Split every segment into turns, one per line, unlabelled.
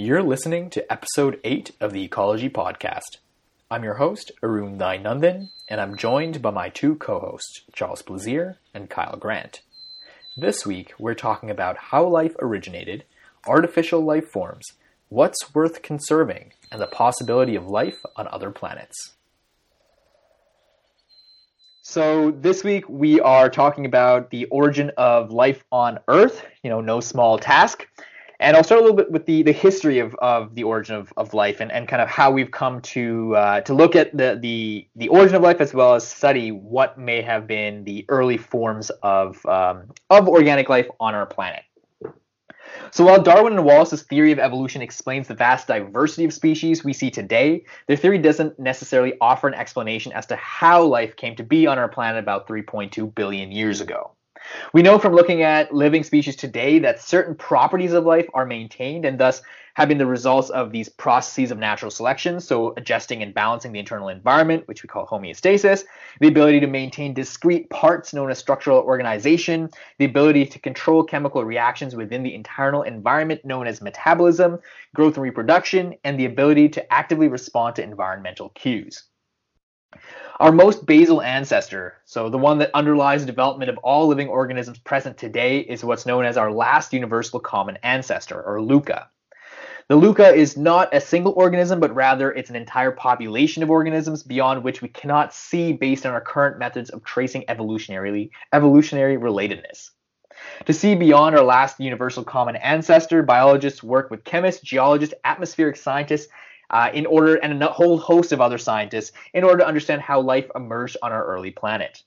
You're listening to episode 8 of the Ecology Podcast. I'm your host, Arun Nandan, and I'm joined by my two co hosts, Charles Blazier and Kyle Grant. This week, we're talking about how life originated, artificial life forms, what's worth conserving, and the possibility of life on other planets. So, this week we are talking about the origin of life on Earth, you know, no small task. And I'll start a little bit with the, the history of, of the origin of, of life and, and kind of how we've come to uh, to look at the, the the origin of life as well as study what may have been the early forms of um, of organic life on our planet. So while Darwin and Wallace's theory of evolution explains the vast diversity of species we see today, their theory doesn't necessarily offer an explanation as to how life came to be on our planet about 3.2 billion years ago. We know from looking at living species today that certain properties of life are maintained and thus have been the results of these processes of natural selection, so adjusting and balancing the internal environment, which we call homeostasis, the ability to maintain discrete parts known as structural organization, the ability to control chemical reactions within the internal environment known as metabolism, growth and reproduction, and the ability to actively respond to environmental cues. Our most basal ancestor, so the one that underlies the development of all living organisms present today, is what's known as our last universal common ancestor, or LUCA. The LUCA is not a single organism, but rather it's an entire population of organisms beyond which we cannot see based on our current methods of tracing evolutionarily evolutionary relatedness. To see beyond our last universal common ancestor, biologists work with chemists, geologists, atmospheric scientists, uh, in order and a whole host of other scientists in order to understand how life emerged on our early planet.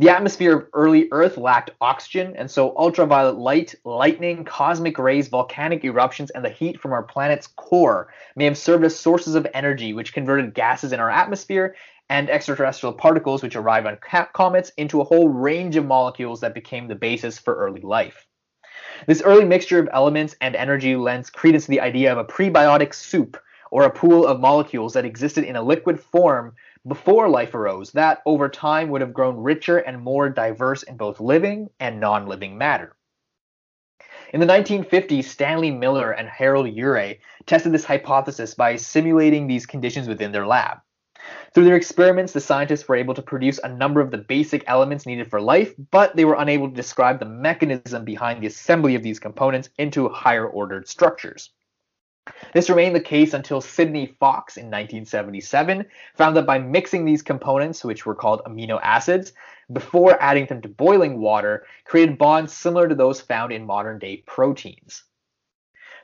The atmosphere of early Earth lacked oxygen, and so ultraviolet light, lightning, cosmic rays, volcanic eruptions, and the heat from our planet's core may have served as sources of energy, which converted gases in our atmosphere and extraterrestrial particles, which arrived on comets, into a whole range of molecules that became the basis for early life. This early mixture of elements and energy lends credence to the idea of a prebiotic soup or a pool of molecules that existed in a liquid form before life arose that over time would have grown richer and more diverse in both living and non living matter. In the 1950s, Stanley Miller and Harold Urey tested this hypothesis by simulating these conditions within their lab. Through their experiments, the scientists were able to produce a number of the basic elements needed for life, but they were unable to describe the mechanism behind the assembly of these components into higher ordered structures. This remained the case until Sidney Fox in 1977 found that by mixing these components, which were called amino acids, before adding them to boiling water, created bonds similar to those found in modern day proteins.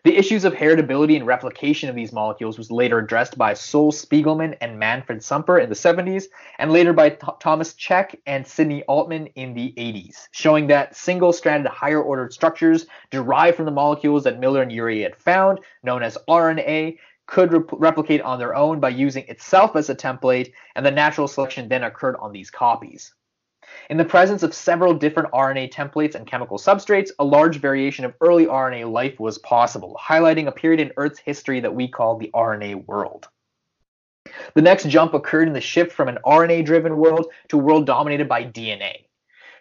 The issues of heritability and replication of these molecules was later addressed by Sol Spiegelman and Manfred Sumper in the 70s, and later by Th- Thomas Cech and Sidney Altman in the 80s, showing that single-stranded higher-ordered structures derived from the molecules that Miller and Urey had found, known as RNA, could re- replicate on their own by using itself as a template, and the natural selection then occurred on these copies. In the presence of several different RNA templates and chemical substrates, a large variation of early RNA life was possible, highlighting a period in Earth's history that we call the RNA world. The next jump occurred in the shift from an RNA driven world to a world dominated by DNA.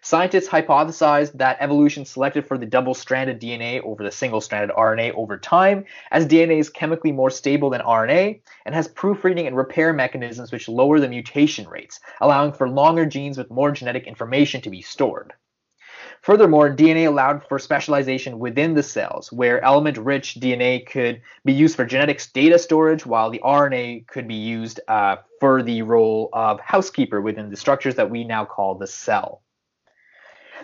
Scientists hypothesized that evolution selected for the double stranded DNA over the single stranded RNA over time, as DNA is chemically more stable than RNA and has proofreading and repair mechanisms which lower the mutation rates, allowing for longer genes with more genetic information to be stored. Furthermore, DNA allowed for specialization within the cells, where element rich DNA could be used for genetics data storage, while the RNA could be used uh, for the role of housekeeper within the structures that we now call the cell.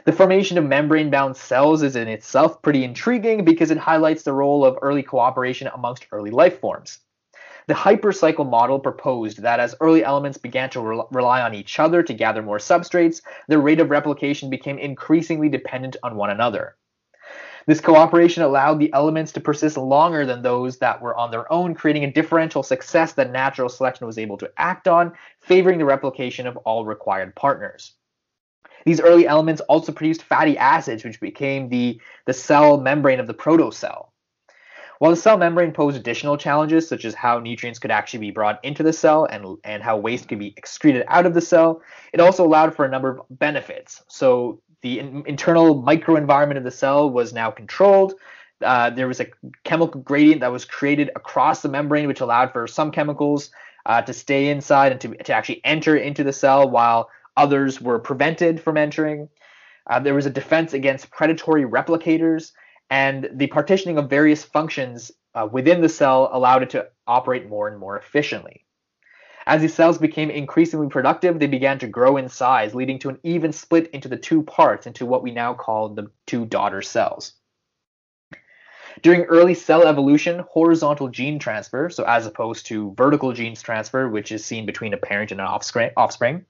The formation of membrane bound cells is in itself pretty intriguing because it highlights the role of early cooperation amongst early life forms. The hypercycle model proposed that as early elements began to re- rely on each other to gather more substrates, their rate of replication became increasingly dependent on one another. This cooperation allowed the elements to persist longer than those that were on their own, creating a differential success that natural selection was able to act on, favoring the replication of all required partners. These early elements also produced fatty acids, which became the, the cell membrane of the protocell. While the cell membrane posed additional challenges, such as how nutrients could actually be brought into the cell and, and how waste could be excreted out of the cell, it also allowed for a number of benefits. So the in, internal microenvironment of the cell was now controlled. uh, there was a chemical gradient that was created across the membrane, which allowed for some chemicals uh, to stay inside and to, to actually enter into the cell while others were prevented from entering. Uh, there was a defense against predatory replicators, and the partitioning of various functions uh, within the cell allowed it to operate more and more efficiently. As these cells became increasingly productive, they began to grow in size, leading to an even split into the two parts, into what we now call the two daughter cells. During early cell evolution, horizontal gene transfer, so as opposed to vertical genes transfer, which is seen between a parent and an offspring,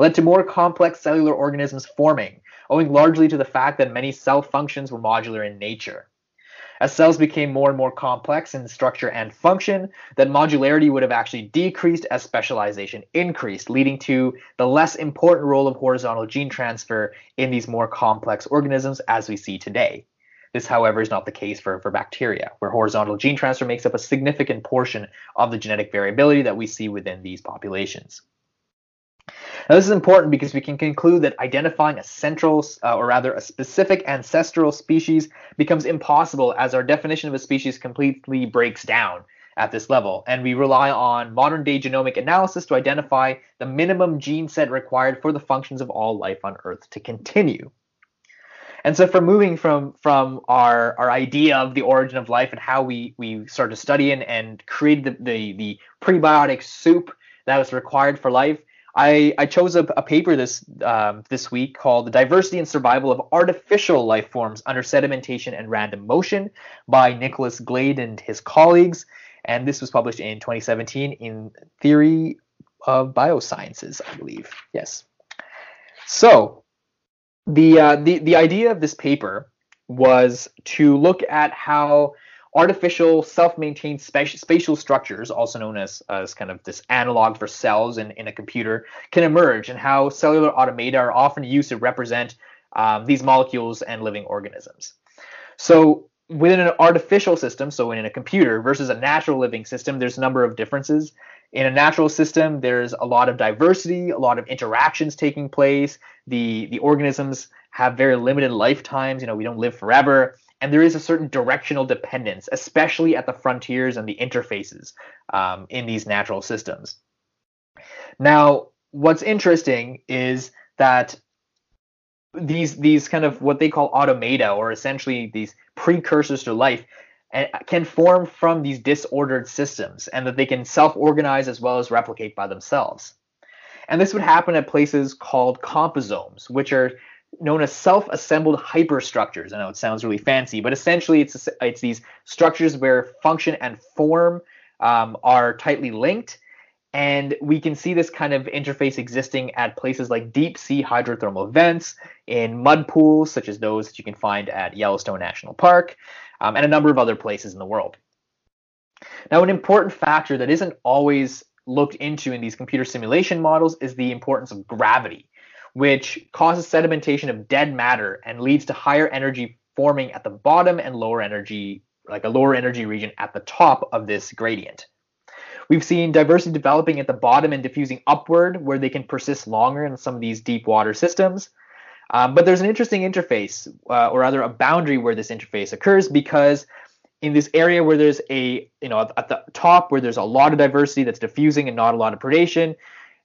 led to more complex cellular organisms forming, owing largely to the fact that many cell functions were modular in nature. As cells became more and more complex in structure and function, that modularity would have actually decreased as specialization increased, leading to the less important role of horizontal gene transfer in these more complex organisms as we see today. This, however, is not the case for, for bacteria, where horizontal gene transfer makes up a significant portion of the genetic variability that we see within these populations. Now, this is important because we can conclude that identifying a central, uh, or rather a specific ancestral species becomes impossible as our definition of a species completely breaks down at this level, and we rely on modern day genomic analysis to identify the minimum gene set required for the functions of all life on Earth to continue. And so, for moving from from our our idea of the origin of life and how we we started studying and created the, the the prebiotic soup that was required for life, I I chose a, a paper this um, this week called "The Diversity and Survival of Artificial Life Forms Under Sedimentation and Random Motion" by Nicholas Glade and his colleagues, and this was published in 2017 in Theory of Biosciences, I believe. Yes. So the uh, the the idea of this paper was to look at how artificial self-maintained spatial, structures, also known as, as kind of this analog for cells in, in a computer, can emerge and how cellular automata are often used to represent um, these molecules and living organisms. So within an artificial system, so in a computer versus a natural living system, there's a number of differences. In a natural system, there's a lot of diversity, a lot of interactions taking place. The the organisms have very limited lifetimes. You know, we don't live forever, and there is a certain directional dependence, especially at the frontiers and the interfaces um, in these natural systems. Now, what's interesting is that these these kind of what they call automata, or essentially these precursors to life, and can form from these disordered systems and that they can self-organize as well as replicate by themselves. And this would happen at places called composomes, which are known as self-assembled hyperstructures. I know it sounds really fancy, but essentially it's it's these structures where function and form um, are tightly linked, and we can see this kind of interface existing at places like deep sea hydrothermal vents, in mud pools such as those that you can find at Yellowstone National Park, um, and a number of other places in the world. Now, an important factor that isn't always looked into in these computer simulation models is the importance of gravity, which causes sedimentation of dead matter and leads to higher energy forming at the bottom and lower energy, like a lower energy region at the top of this gradient. We've seen diversity developing at the bottom and diffusing upward, where they can persist longer in some of these deep water systems. Um, but there's an interesting interface, uh, or rather a boundary where this interface occurs, because in this area where there's a, you know, at the top where there's a lot of diversity that's diffusing and not a lot of predation,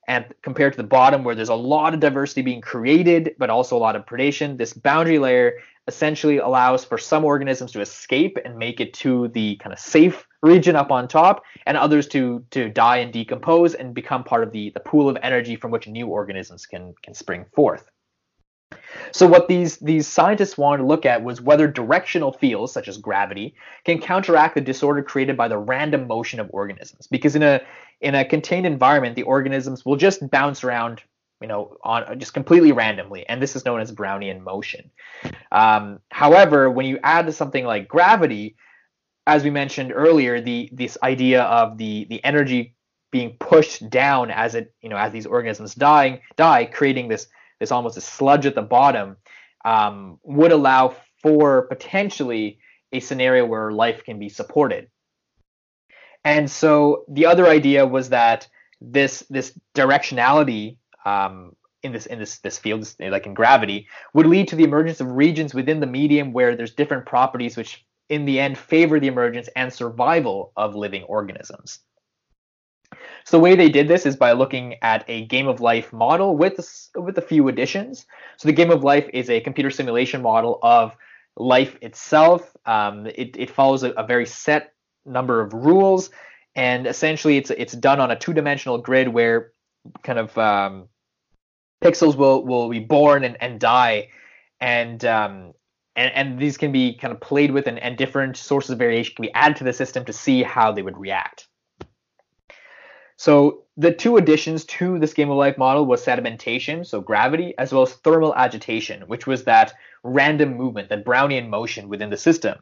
and compared to the bottom where there's a lot of diversity being created but also a lot of predation, this boundary layer essentially allows for some organisms to escape and make it to the kind of safe region up on top, and others to to die and decompose and become part of the the pool of energy from which new organisms can can spring forth. So what these these scientists wanted to look at was whether directional fields such as gravity can counteract the disorder created by the random motion of organisms. Because in a in a contained environment, the organisms will just bounce around, you know, on just completely randomly, and this is known as Brownian motion. Um, however, when you add something like gravity, as we mentioned earlier, the this idea of the the energy being pushed down as it you know as these organisms dying die, creating this this almost a sludge at the bottom, um, would allow for potentially a scenario where life can be supported. And so the other idea was that this this directionality um, in this in this this field, like in gravity, would lead to the emergence of regions within the medium where there's different properties which in the end favor the emergence and survival of living organisms. So the way they did this is by looking at a game of life model with with a few additions. So the game of life is a computer simulation model of life itself. Um, it, it follows a, a very set number of rules, and essentially it's it's done on a two-dimensional grid where kind of um, pixels will will be born and, and die, and um, and, and these can be kind of played with and, and different sources of variation can be added to the system to see how they would react. So the two additions to this game of life model was sedimentation, so gravity, as well as thermal agitation, which was that random movement, that Brownian motion within the system.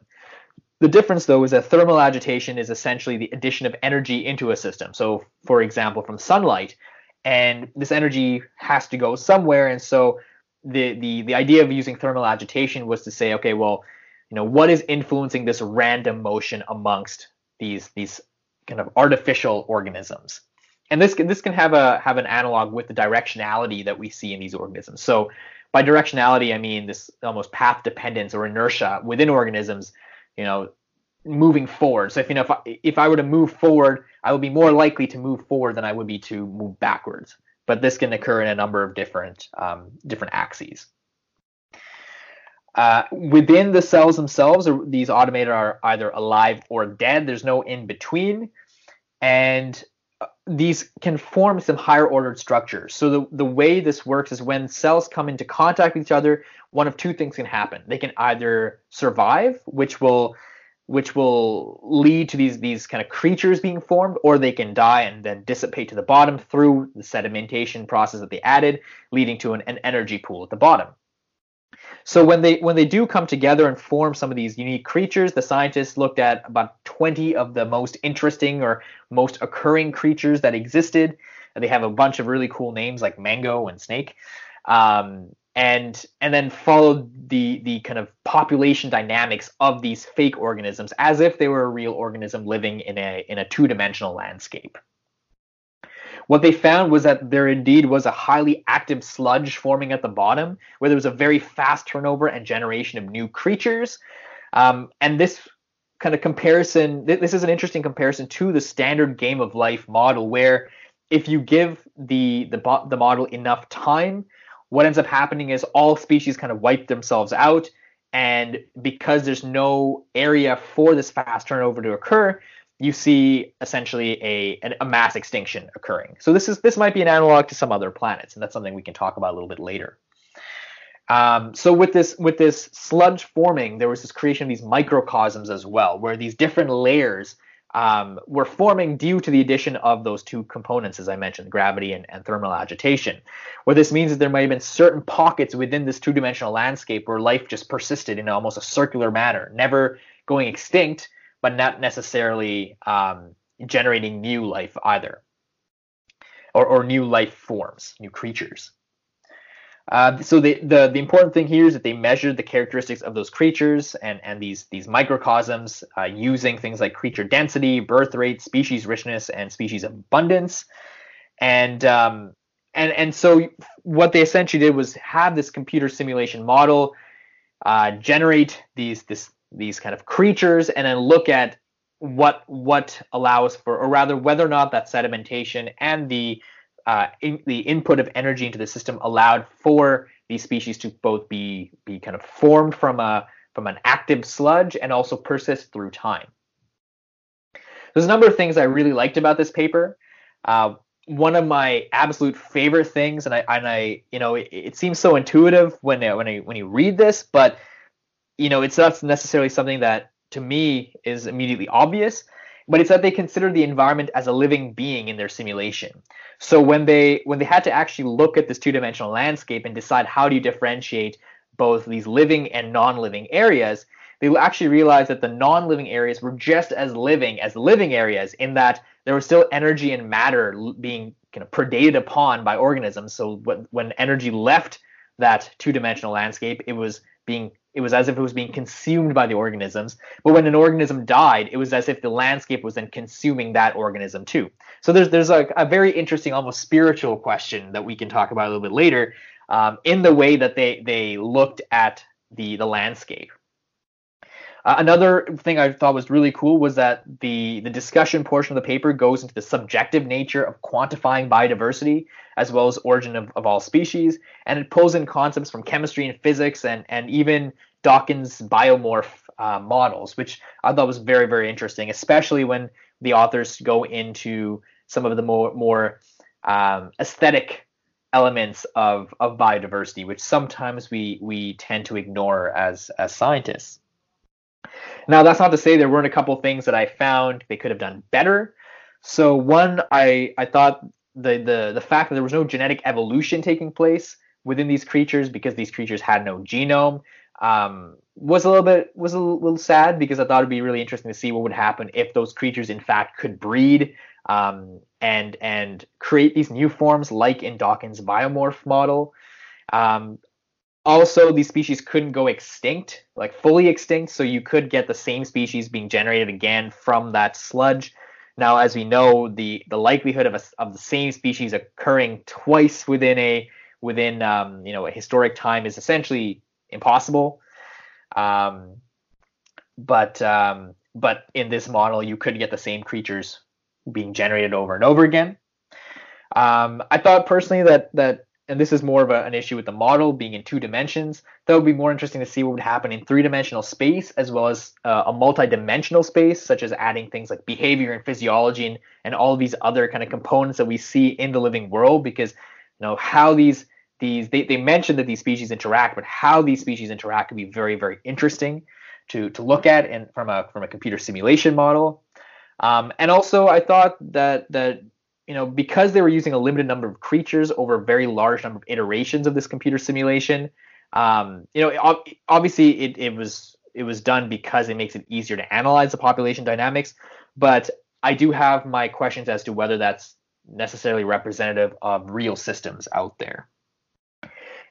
The difference, though, is that thermal agitation is essentially the addition of energy into a system. So, for example, from sunlight, and this energy has to go somewhere, and so the the the idea of using thermal agitation was to say, okay, well, you know, what is influencing this random motion amongst these these kind of artificial organisms? And this can, this can have a have an analog with the directionality that we see in these organisms. So by directionality, I mean this almost path dependence or inertia within organisms. You know, moving forward. So if you know if I, if I were to move forward, I would be more likely to move forward than I would be to move backwards but this can occur in a number of different um, different axes. Uh, within the cells themselves, these automata are either alive or dead. There's no in between, and uh, these can form some higher ordered structures. So the, the way this works is when cells come into contact with each other, one of two things can happen. They can either survive, which will which will lead to these these kind of creatures being formed, or they can die and then dissipate to the bottom through the sedimentation process that they added, leading to an, an energy pool at the bottom. So when they when they do come together and form some of these unique creatures, the scientists looked at about 20 of the most interesting or most occurring creatures that existed. They have a bunch of really cool names like mango and snake. Um, and and then followed the the kind of population dynamics of these fake organisms as if they were a real organism living in a in a two-dimensional landscape. What they found was that there indeed was a highly active sludge forming at the bottom, where there was a very fast turnover and generation of new creatures. Um, and this kind of comparison, this is an interesting comparison to the standard game of life model, where if you give the the, the model enough time, what ends up happening is all species kind of wipe themselves out. And because there's no area for this fast turnover to occur, you see essentially a, a mass extinction occurring. So this is this might be an analog to some other planets, and that's something we can talk about a little bit later. Um, so with this with this sludge forming, there was this creation of these microcosms as well, where these different layers um, were forming due to the addition of those two components, as I mentioned, gravity and, and thermal agitation. What this means is there might have been certain pockets within this two dimensional landscape where life just persisted in almost a circular manner, never going extinct, but not necessarily um, generating new life either, or, or new life forms, new creatures. Uh, so the, the the important thing here is that they measured the characteristics of those creatures and and these these microcosms uh, using things like creature density, birth rate, species richness, and species abundance, and um, and and so what they essentially did was have this computer simulation model uh, generate these this these kind of creatures and then look at what what allows for or rather whether or not that sedimentation and the uh, in, the input of energy into the system allowed for these species to both be be kind of formed from a from an active sludge and also persist through time. There's a number of things I really liked about this paper. Uh, one of my absolute favorite things, and I and I you know it, it seems so intuitive when when I when you read this, but you know it's not necessarily something that to me is immediately obvious but it's that they consider the environment as a living being in their simulation. So when they when they had to actually look at this two-dimensional landscape and decide how do you differentiate both these living and non-living areas, they actually realized that the non-living areas were just as living as living areas in that there was still energy and matter being kind of predated upon by organisms. So when energy left that two-dimensional landscape, it was being it was as if it was being consumed by the organisms. But when an organism died, it was as if the landscape was then consuming that organism too. So there's there's a, a very interesting, almost spiritual question that we can talk about a little bit later, um, in the way that they they looked at the the landscape. Uh, another thing I thought was really cool was that the the discussion portion of the paper goes into the subjective nature of quantifying biodiversity as well as origin of, of all species, and it pulls in concepts from chemistry and physics and and even Dawkins' biomorph uh, models, which I thought was very very interesting, especially when the authors go into some of the more more um, aesthetic elements of of biodiversity, which sometimes we we tend to ignore as as scientists. Now, that's not to say there weren't a couple things that I found they could have done better. So one, I I thought the the the fact that there was no genetic evolution taking place within these creatures because these creatures had no genome um, was a little bit was a little sad because I thought it'd be really interesting to see what would happen if those creatures in fact could breed um, and and create these new forms like in Dawkins' biomorph model. Um, also, these species couldn't go extinct, like fully extinct, so you could get the same species being generated again from that sludge. Now, as we know, the the likelihood of a, of the same species occurring twice within a within um, you know a historic time is essentially impossible. Um, but um, but in this model, you could get the same creatures being generated over and over again. Um, I thought personally that that and this is more of a, an issue with the model being in two dimensions. That would be more interesting to see what would happen in three dimensional space as well as uh, a multi-dimensional space, such as adding things like behavior and physiology and, and all these other kind of components that we see in the living world. Because you know how these these they, they mentioned that these species interact, but how these species interact could be very very interesting to to look at and from a from a computer simulation model. Um, and also, I thought that that you know, because they were using a limited number of creatures over a very large number of iterations of this computer simulation, um, you know, obviously it, it was it was done because it makes it easier to analyze the population dynamics. But I do have my questions as to whether that's necessarily representative of real systems out there.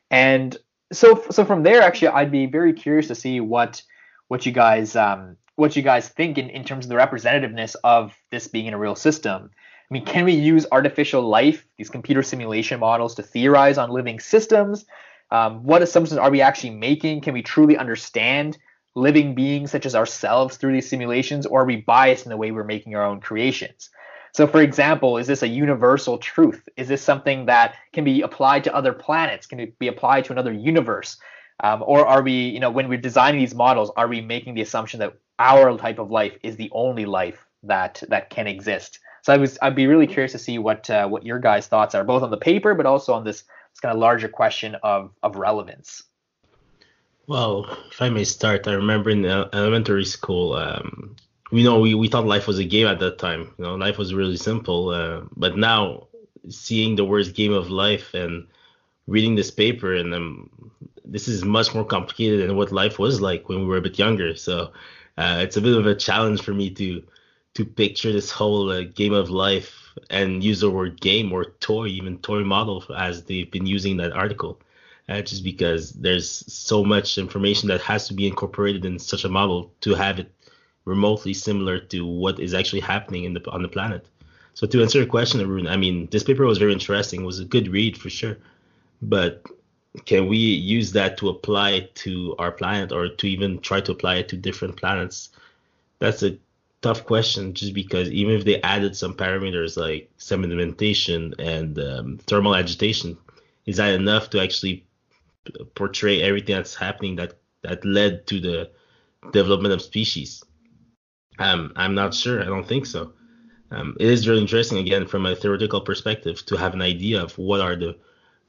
And so, so from there, actually, I'd be very curious to see what what you guys um, what you guys think in, in terms of the representativeness of this being in a real system. I mean, can we use artificial life, these computer simulation models, to theorize on living systems? Um, what assumptions are we actually making? Can we truly understand living beings such as ourselves through these simulations, or are we biased in the way we're making our own creations? So, for example, is this a universal truth? Is this something that can be applied to other planets? Can it be applied to another universe? Um, or are we, you know, when we're designing these models, are we making the assumption that our type of life is the only life that that can exist? So I was I'd be really curious to see what uh, what your guys' thoughts are, both on the paper, but also on this, this kind of larger question of of relevance.
Well, if I may start, I remember in elementary school, um, we know we, we thought life was a game at that time. You know, life was really simple. Uh, but now, seeing the words "game of life" and reading this paper, and um, this is much more complicated than what life was like when we were a bit younger. So uh, it's a bit of a challenge for me to to picture this whole uh, game of life and use the word game or toy, even toy model, as they've been using that article. Uh, just because there's so much information that has to be incorporated in such a model to have it remotely similar to what is actually happening in the on the planet. So to answer your question, Arun, I mean this paper was very interesting. It was a good read for sure, but can we use that to apply to our planet or to even try to apply it to different planets? That's a tough question just because even if they added some parameters like sedimentation and um, thermal agitation, is that enough to actually portray everything that's happening that that led to the development of species? Um, I'm not sure. I don't think so. Um, it is really interesting again from a theoretical perspective to have an idea of what are the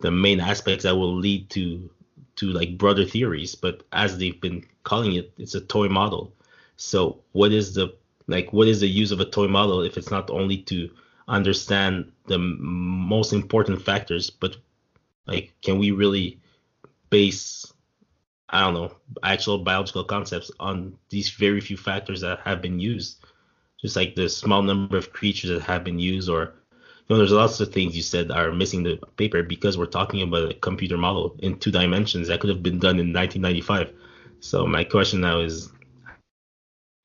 the main aspects that will lead to to like broader theories. But as they've been calling it, it's a toy model. So what is the like what is the use of a toy model if it's not only to understand the most important factors but like can we really base i don't know actual biological concepts on these very few factors that have been used? Just like the small number of creatures that have been used or you know there's lots of things you said are missing the paper because we're talking about a computer model in two dimensions that could have been done in 1995 so my question now is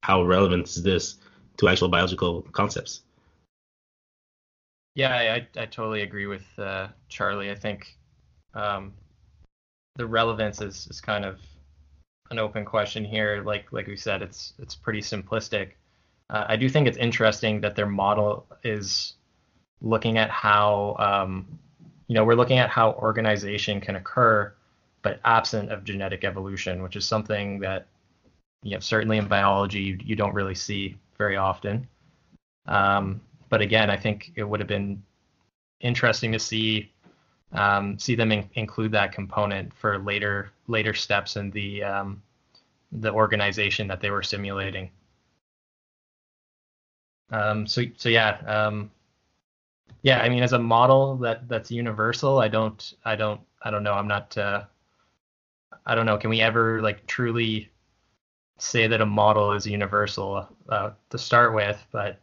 how relevant is this to actual biological concepts?
Yeah, I, I totally agree with uh, Charlie. I think um, the relevance is, is kind of an open question here. Like like we said, it's it's pretty simplistic. Uh, I do think it's interesting that their model is looking at how um, you know we're looking at how organization can occur, but absent of genetic evolution, which is something that you know certainly in biology you, you don't really see very often. Um, but again, I think it would have been interesting to see um, see them in, include that component for later later steps in the um, the organization that they were simulating. Um, so so yeah, um, yeah. I mean, as a model that that's universal, I don't I don't I don't know. I'm not. Uh, I don't know. Can we ever like truly say that a model is universal uh, to start with? But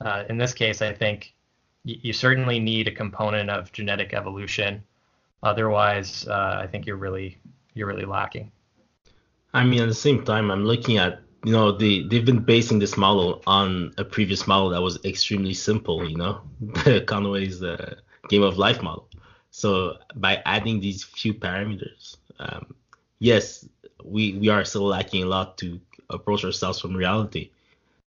uh, in this case, I think you certainly need a component of genetic evolution. Otherwise, uh, I think you're really you're really lacking.
I mean, at the same time, I'm looking at you know they they've been basing this model on a previous model that was extremely simple. You know, Conway's uh, game of life model. So by adding these few parameters, um, yes, we we are still lacking a lot to approach ourselves from reality,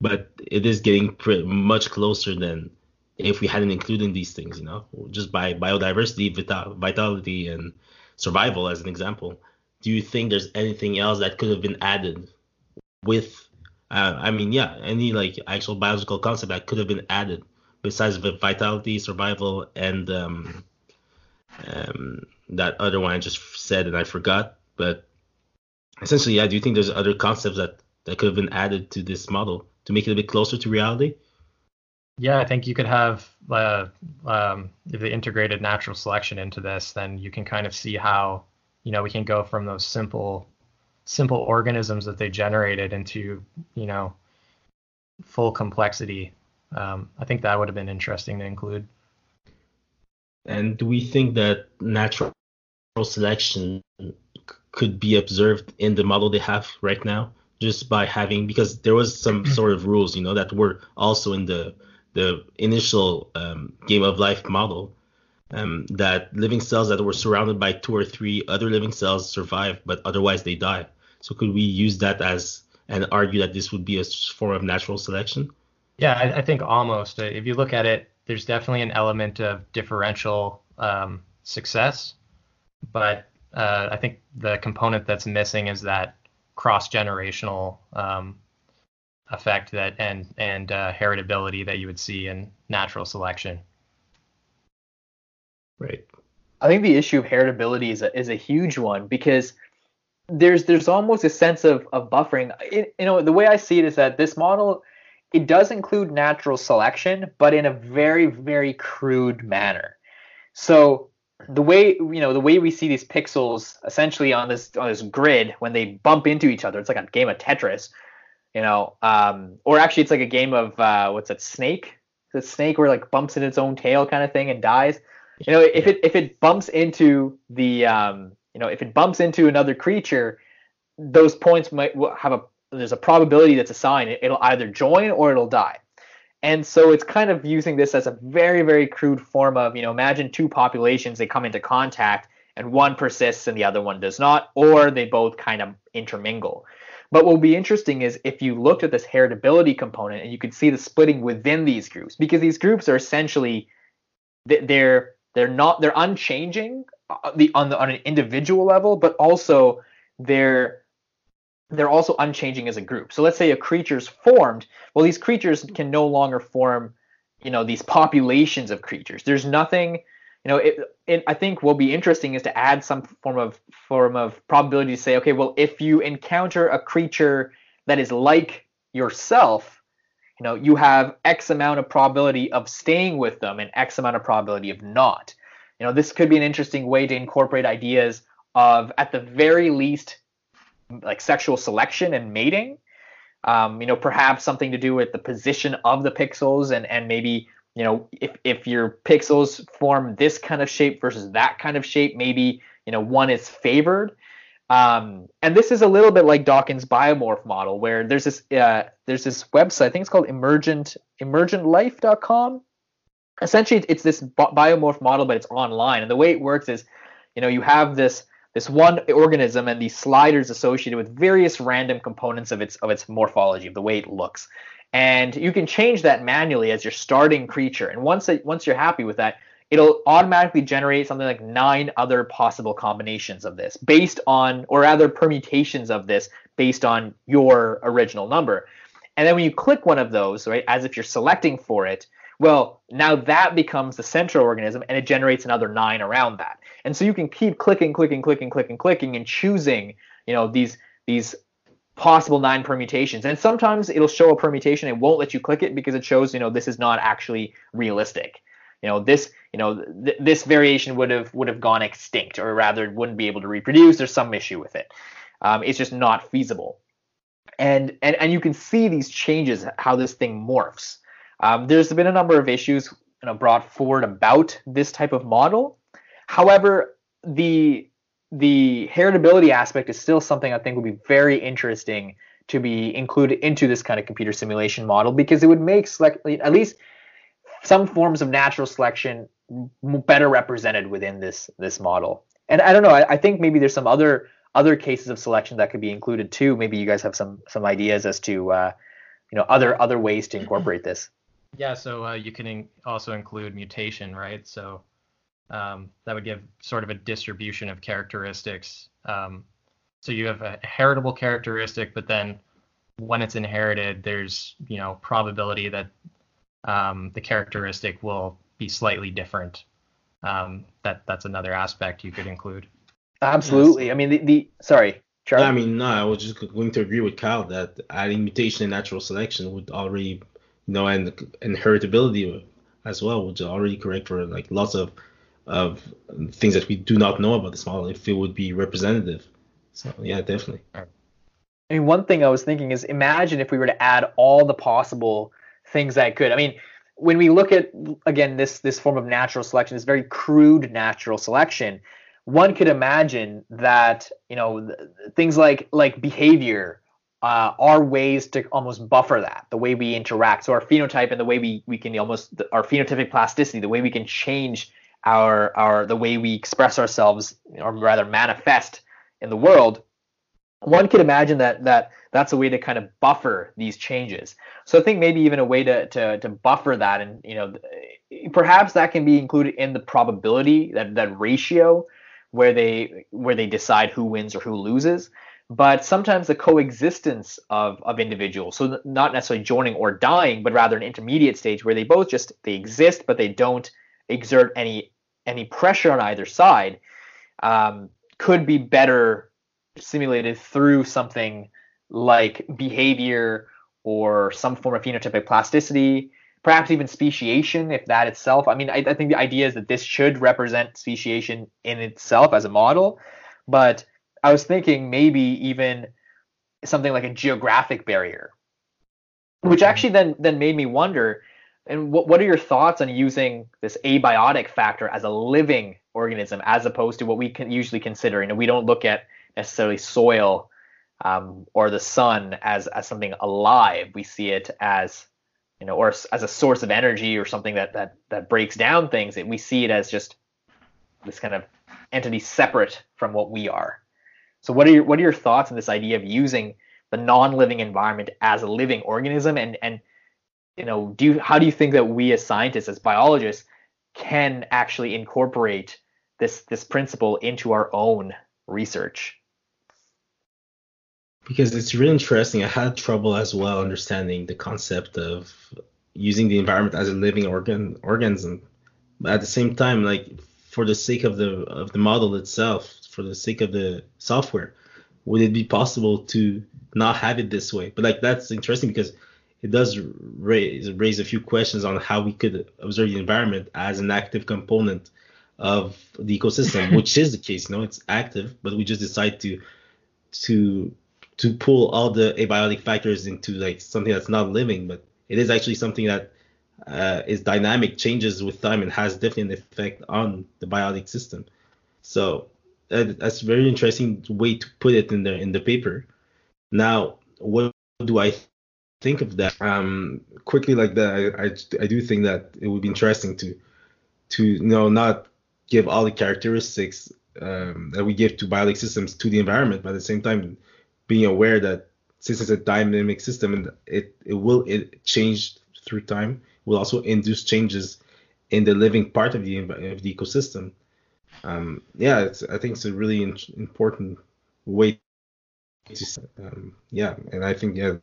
but it is getting pretty much closer than if we hadn't included these things, you know, just by biodiversity, vital, vitality, and survival as an example. Do you think there's anything else that could have been added with, uh, I mean, yeah, any like actual biological concept that could have been added besides the vitality, survival, and um, um, that other one I just said and I forgot. But essentially, yeah, do you think there's other concepts that that could have been added to this model to make it a bit closer to reality?
Yeah, I think you could have uh, um, if they integrated natural selection into this, then you can kind of see how you know we can go from those simple simple organisms that they generated into you know full complexity. Um, I think that would have been interesting to include.
And do we think that natural selection could be observed in the model they have right now, just by having because there was some sort of rules, you know, that were also in the the initial um, game of life model um, that living cells that were surrounded by two or three other living cells survive, but otherwise they die. So could we use that as and argue that this would be a form of natural selection?
Yeah, I, I think almost. Uh, if you look at it, there's definitely an element of differential um, success, but uh, I think the component that's missing is that cross generational um, effect that and and uh, heritability that you would see in natural selection.
Right.
I think the issue of heritability is a is a huge one because there's there's almost a sense of of buffering. It, you know, the way I see it is that this model it does include natural selection, but in a very very crude manner. So the way you know the way we see these pixels essentially on this on this grid when they bump into each other, it's like a game of Tetris you know, um, or actually it's like a game of uh, what's that snake? The snake where like bumps in its own tail kind of thing and dies. You know, if it if it bumps into the um, you know if it bumps into another creature, those points might have a there's a probability that's assigned. It'll either join or it'll die. And so it's kind of using this as a very, very crude form of, you know, imagine two populations, they come into contact and one persists and the other one does not, or they both kind of intermingle. But what will be interesting is if you looked at this heritability component and you could see the splitting within these groups, because these groups are essentially they're they're not they're unchanging uh, on the on an individual level, but also they're they're also unchanging as a group. So let's say a creature's formed. Well, these creatures can no longer form, you know, these populations of creatures. There's nothing you know, it, it, I think will be interesting is to add some form of form of probability to say, okay, well, if you encounter a creature that is like yourself, you know, you have X amount of probability of staying with them and X amount of probability of not. You know, this could be an interesting way to incorporate ideas of, at the very least, like sexual selection and mating. Um, you know, perhaps something to do with the position of the pixels and and maybe you know, if, if your pixels form this kind of shape versus that kind of shape, maybe, you know, one is favored. Um, and this is a little bit like Dawkins' biomorph model, where there's this uh, there's this website, I think it's called emergent emergentlife.com. Essentially, it's this biomorph model, but it's online. And the way it works is, you know, you have this this one organism and these sliders associated with various random components of its of its morphology, of the way it looks. And you can change that manually as your starting creature. And once it, once you're happy with that, it'll automatically generate something like nine other possible combinations of this based on, or rather permutations of this based on your original number. And then when you click one of those, right, as if you're selecting for it, well, now that becomes the central organism and it generates another nine around that. And so you can keep clicking, clicking, clicking, clicking, clicking, and choosing, you know, these these possible nine permutations. And sometimes it'll show a permutation and won't let you click it because it shows, you know, this is not actually realistic. You know, this, you know, th- this variation would have would have gone extinct, or rather, wouldn't be able to reproduce. There's some issue with it. Um, it's just not feasible. And and and you can see these changes, how this thing morphs. Um, there's been a number of issues you know, brought forward about this type of model. However, the the heritability aspect is still something I think would be very interesting to be included into this kind of computer simulation model because it would make select at least some forms of natural selection better represented within this this model. And I don't know, I, I think maybe there's some other other cases of selection that could be included too. Maybe you guys have some some ideas as to uh, you know other other ways to incorporate this.
Yeah, so uh, you can in- also include mutation, right? So um, that would give sort of a distribution of characteristics. Um, so you have a heritable characteristic, but then when it's inherited, there's you know probability that um, the characteristic will be slightly different. Um, that that's another aspect you could include.
Absolutely. Yes. I mean the, the sorry, Charlie.
I mean no, I was just going to agree with Kyle that adding mutation and natural selection would already you know and inheritability as well would already correct for like lots of of things that we do not know about this model if it would be representative. So yeah, definitely. I
mean, one thing I was thinking is imagine if we were to add all the possible things that could. I mean, when we look at again this this form of natural selection, this very crude natural selection, one could imagine that you know things like like behavior uh, are ways to almost buffer that the way we interact. So our phenotype and the way we we can almost our phenotypic plasticity, the way we can change our our the way we express ourselves or rather manifest in the world one could imagine that that that's a way to kind of buffer these changes. So i think maybe even a way to to, to buffer that and you know perhaps that can be included in the probability that that ratio where they where they decide who wins or who loses. But sometimes the coexistence of of individuals so not necessarily joining or dying but rather an intermediate stage where they both just they exist but they don't exert any any pressure on either side um, could be better simulated through something like behavior or some form of phenotypic plasticity, perhaps even speciation, if that itself. I mean, I, I think the idea is that this should represent speciation in itself as a model, but I was thinking maybe even something like a geographic barrier, which actually then then made me wonder and what what are your thoughts on using this abiotic factor as a living organism as opposed to what we can usually consider? You know, we don't look at necessarily soil um, or the sun as as something alive. We see it as you know, or as a source of energy or something that that that breaks down things. And we see it as just this kind of entity separate from what we are. So, what are your what are your thoughts on this idea of using the non-living environment as a living organism and and you know, do you, how do you think that we as scientists, as biologists, can actually incorporate this this principle into our own research?
Because it's really interesting. I had trouble as well understanding the concept of using the environment as a living organ organism. But at the same time, like for the sake of the of the model itself, for the sake of the software, would it be possible to not have it this way? But like that's interesting because it does raise raise a few questions on how we could observe the environment as an active component of the ecosystem, which is the case. You know, it's active, but we just decide to to to pull all the abiotic factors into like something that's not living, but it is actually something that uh, is dynamic, changes with time, and has definitely an effect on the biotic system. So uh, that's a very interesting way to put it in the in the paper. Now, what do I think of that um, quickly like that, I, I, I do think that it would be interesting to to you know not give all the characteristics um, that we give to biologic systems to the environment, but at the same time being aware that since it's a dynamic system and it, it will it change through time, will also induce changes in the living part of the of the ecosystem. Um, yeah, I think it's a really in, important way to um, yeah, and I think yeah,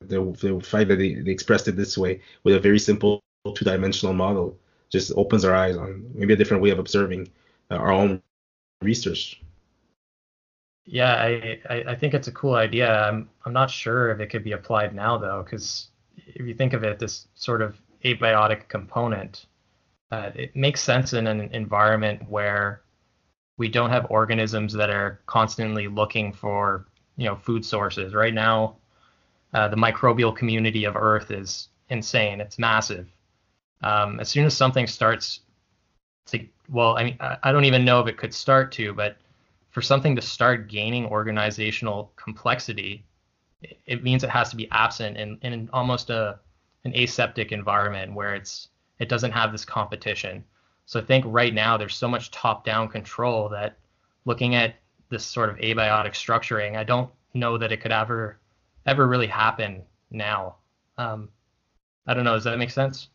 the fact that they, they expressed it this way with a very simple two-dimensional model just opens our eyes on maybe a different way of observing uh, our own research.
Yeah, I, I, I think it's a cool idea. I'm I'm not sure if it could be applied now though, because if you think of it, this sort of abiotic component, uh, it makes sense in an environment where we don't have organisms that are constantly looking for you know food sources. Right now, uh, the microbial community of Earth is insane. It's massive. Um, as soon as something starts to well, I mean, I don't even know if it could start to, but for something to start gaining organizational complexity, it means it has to be absent in, in almost a an aseptic environment where it's it doesn't have this competition. So I think right now there's so much top-down control that looking at this sort of abiotic structuring, I don't know that it could ever ever really happen now. Um, I don't know. Does that make sense?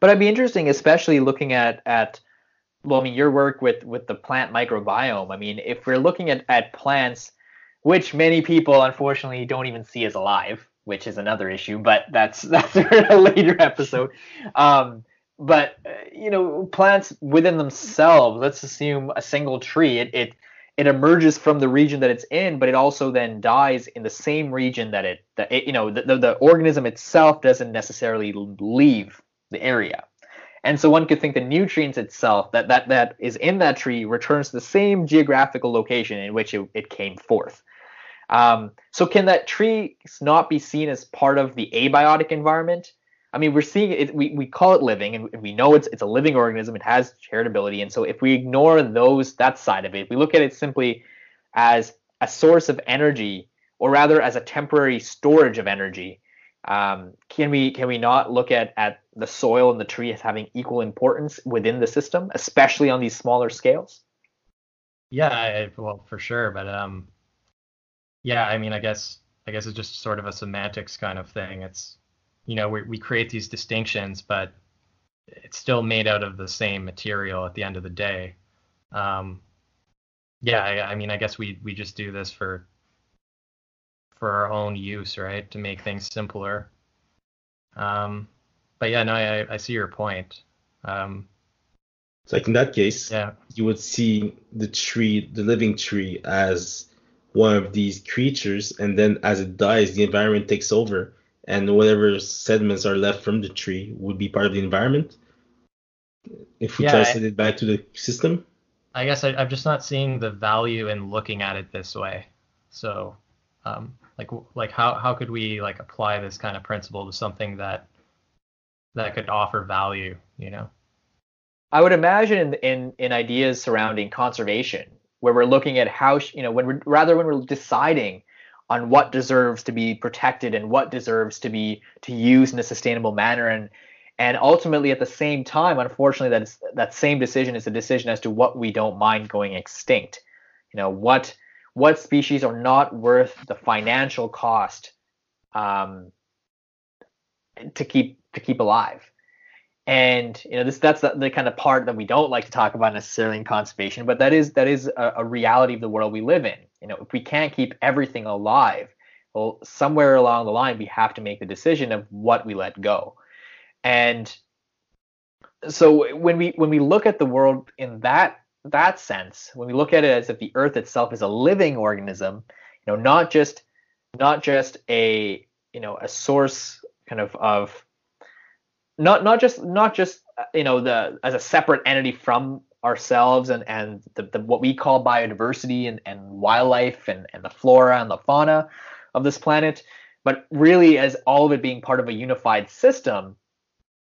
But it'd be interesting, especially looking at at well, I mean, your work with with the plant microbiome. I mean, if we're looking at at plants, which many people unfortunately don't even see as alive, which is another issue, but that's that's a later episode. Um, but uh, you know, plants within themselves. Let's assume a single tree. It it it emerges from the region that it's in, but it also then dies in the same region that it that it, you know the, the, the organism itself doesn't necessarily leave the area. And so one could think the nutrients itself that, that, that is in that tree returns to the same geographical location in which it, it came forth. Um, so can that tree not be seen as part of the abiotic environment? I mean, we're seeing it, we, we call it living and we know it's, it's a living organism. It has heritability. And so if we ignore those, that side of it, we look at it simply as a source of energy or rather as a temporary storage of energy, um, can we can we not look at at the soil and the tree as having equal importance within the system, especially on these smaller scales?
Yeah, I, well, for sure, but um, yeah, I mean, I guess I guess it's just sort of a semantics kind of thing. It's you know we we create these distinctions, but it's still made out of the same material at the end of the day. Um, yeah, I, I mean, I guess we we just do this for for our own use, right? To make things simpler. Um, but yeah, no, I, I see your point. Um,
so like in that case,
yeah.
you would see the tree, the living tree, as one of these creatures, and then as it dies, the environment takes over, and whatever sediments are left from the tree would be part of the environment. If we yeah, translate it back to the system.
I guess I, am just not seeing the value in looking at it this way. So, um, like like how how could we like apply this kind of principle to something that that could offer value you know
i would imagine in in, in ideas surrounding conservation where we're looking at how you know when we're rather when we're deciding on what deserves to be protected and what deserves to be to use in a sustainable manner and and ultimately at the same time unfortunately that that same decision is a decision as to what we don't mind going extinct you know what what species are not worth the financial cost um, to keep to keep alive. And you know this that's the, the, kind of part that we don't like to talk about necessarily in conservation, but that is that is a, a reality of the world we live in. You know, if we can't keep everything alive, well, somewhere along the line we have to make the decision of what we let go. And so when we when we look at the world in that that sense, when we look at it as if the Earth itself is a living organism, you know, not just not just a you know a source kind of of not not just not just uh, you know the as a separate entity from ourselves and and the, the what we call biodiversity and, and wildlife and, and the flora and the fauna of this planet, but really as all of it being part of a unified system.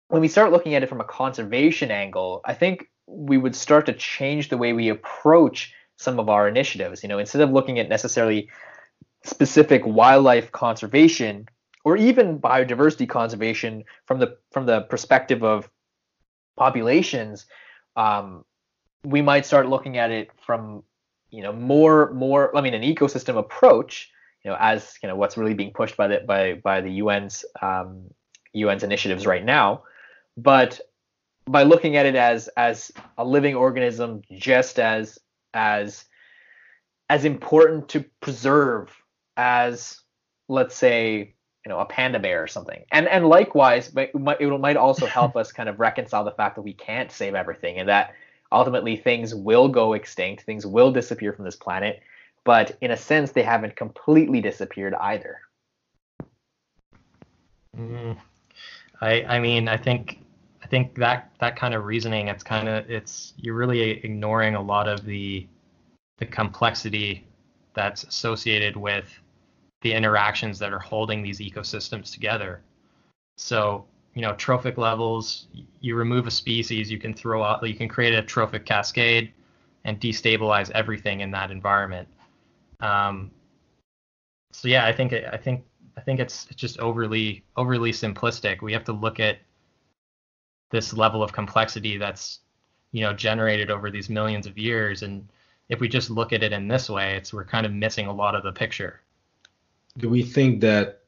When we start looking at it from a conservation angle, I think we would start to change the way we approach some of our initiatives. You know, instead of looking at necessarily specific wildlife conservation or even biodiversity conservation from the from the perspective of populations, um, we might start looking at it from you know more more I mean an ecosystem approach you know as you know what's really being pushed by the by by the UN's um, UN's initiatives right now. But by looking at it as as a living organism just as as as important to preserve as let's say you know a panda bear or something. And and likewise it might, it might also help us kind of reconcile the fact that we can't save everything and that ultimately things will go extinct things will disappear from this planet but in a sense they haven't completely disappeared either.
Mm, i i mean i think i think that that kind of reasoning it's kind of it's you're really ignoring a lot of the the complexity that's associated with the interactions that are holding these ecosystems together. So, you know, trophic levels, you remove a species, you can throw out, you can create a trophic cascade and destabilize everything in that environment. Um, so yeah, I think I think I think it's just overly overly simplistic. We have to look at this level of complexity that's you know generated over these millions of years and if we just look at it in this way it's we're kind of missing a lot of the picture
do we think that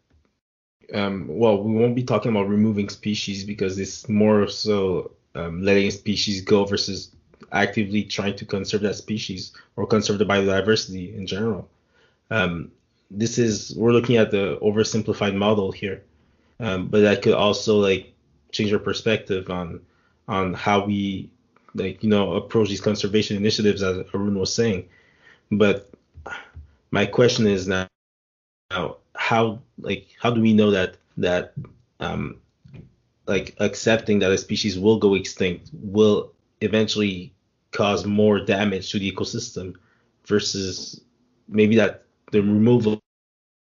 um, well we won't be talking about removing species because it's more so um, letting species go versus actively trying to conserve that species or conserve the biodiversity in general. Um, this is we're looking at the oversimplified model here um, but that could also like change our perspective on on how we like you know approach these conservation initiatives as Arun was saying. But my question is now now how like how do we know that that um like accepting that a species will go extinct will eventually cause more damage to the ecosystem versus maybe that the removal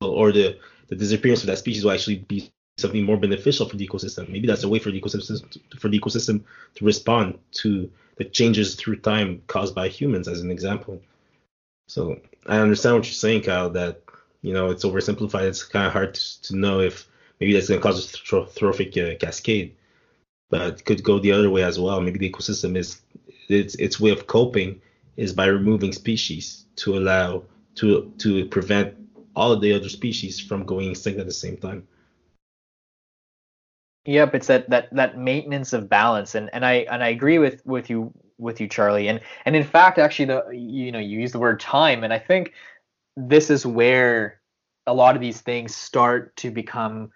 or the the disappearance of that species will actually be something more beneficial for the ecosystem. Maybe that's a way for the ecosystem to, for the ecosystem to respond to the changes through time caused by humans, as an example. So I understand what you're saying, Kyle. That you know it's oversimplified. It's kind of hard to, to know if maybe that's going to cause a trophic uh, cascade, but could go the other way as well. Maybe the ecosystem is its its way of coping is by removing species to allow to to prevent all of the other species from going extinct at the same time.
Yep, it's that that that maintenance of balance, and and I and I agree with with you with you, Charlie, and and in fact, actually, the you know you use the word time, and I think this is where a lot of these things start to become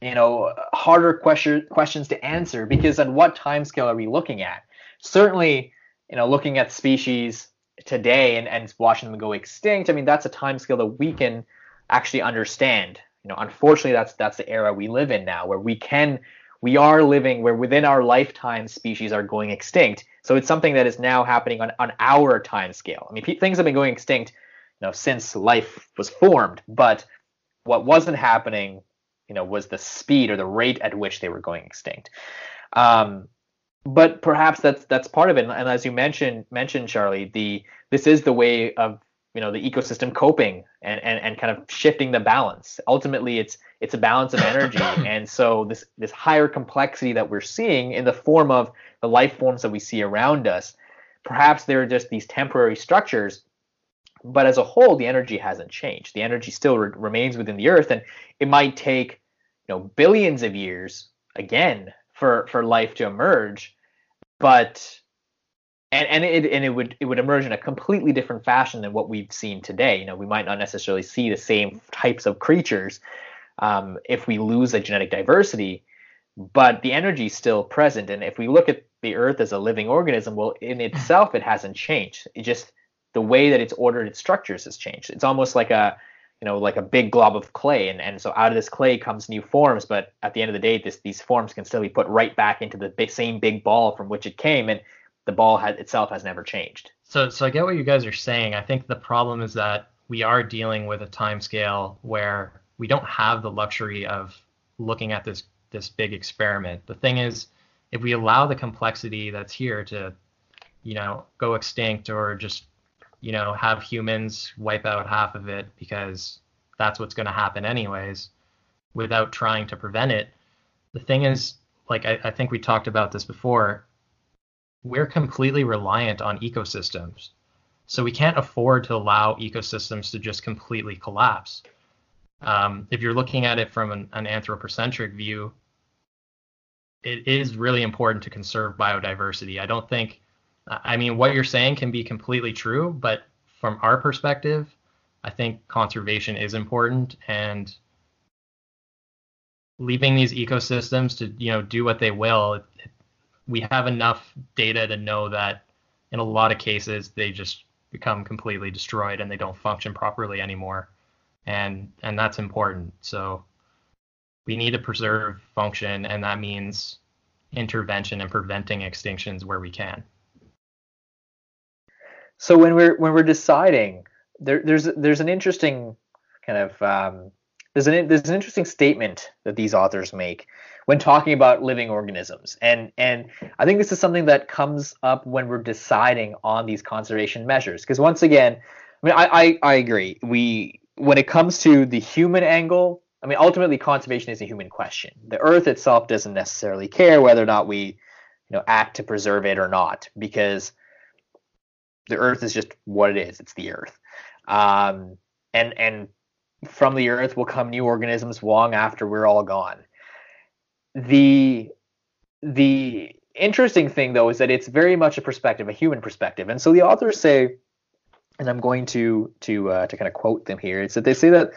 you know harder question, questions to answer because on what time scale are we looking at? Certainly you know looking at species today and, and watching them go extinct i mean that's a time scale that we can actually understand. You know unfortunately that's that's the era we live in now where we can we are living where within our lifetime species are going extinct. So it's something that is now happening on, on our time scale i mean things have been going extinct you know since life was formed. But what wasn't happening you know was the speed or the rate at which they were going extinct. Um, but perhaps that's that's part of it. And as you mentioned mentioned charlie the this is the way of you know the ecosystem coping and, and and kind of shifting the balance. Ultimately it's it's a balance of energy. And so this this higher complexity that we're seeing in the form of the life forms that we see around us perhaps they're just these temporary structures but as a whole the energy hasn't changed. The energy still re- remains within the earth and it might take you know billions of years again for for life to emerge but and and it and it would it would emerge in a completely different fashion than what we've seen today. You know we might not necessarily see the same types of creatures um, if we lose a genetic diversity but the energy is still present. And if we look at the earth as a living organism well in itself it hasn't changed. It just the way that it's ordered its structures has changed. It's almost like a you know like a big glob of clay. And, and so out of this clay comes new forms but at the end of the day this, these forms can still be put right back into the same big ball from which it came and the ball has, itself has never changed.
So so i get what you guys are saying. I think the problem is that we are dealing with a time scale where we don't have the luxury of looking at this this big experiment. The thing is if we allow the complexity that's here to you know go extinct or just you know, have humans wipe out half of it because that's what's going to happen anyways without trying to prevent it. The thing is, like, I, I think we talked about this before. we're completely reliant on ecosystems. So we can't afford to allow ecosystems to just completely collapse. Um, if you're looking at it from an, an anthropocentric view, it is really important to conserve biodiversity. I don't think, I mean, what you're saying can be completely true, but from our perspective, I think conservation is important and leaving these ecosystems to you know do what they will. We have enough data to know that in a lot of cases they just become completely destroyed and they don't function properly anymore, and and that's important. So we need to preserve function, and that means intervention and preventing extinctions where we can.
So when we're when we're deciding, there, there's there's an interesting kind of um, there's an there's an interesting statement that these authors make when talking about living organisms, and and I think this is something that comes up when we're deciding on these conservation measures. Because once again, I mean, I, I I agree. We when it comes to the human angle, I mean, ultimately, conservation is a human question. The Earth itself doesn't necessarily care whether or not we, you know, act to preserve it or not, because the Earth is just what it is. It's the Earth, um, and and from the Earth will come new organisms long after we're all gone. The the interesting thing though is that it's very much a perspective, a human perspective, and so the authors say, and I'm going to to uh, to kind of quote them here. It's that they say that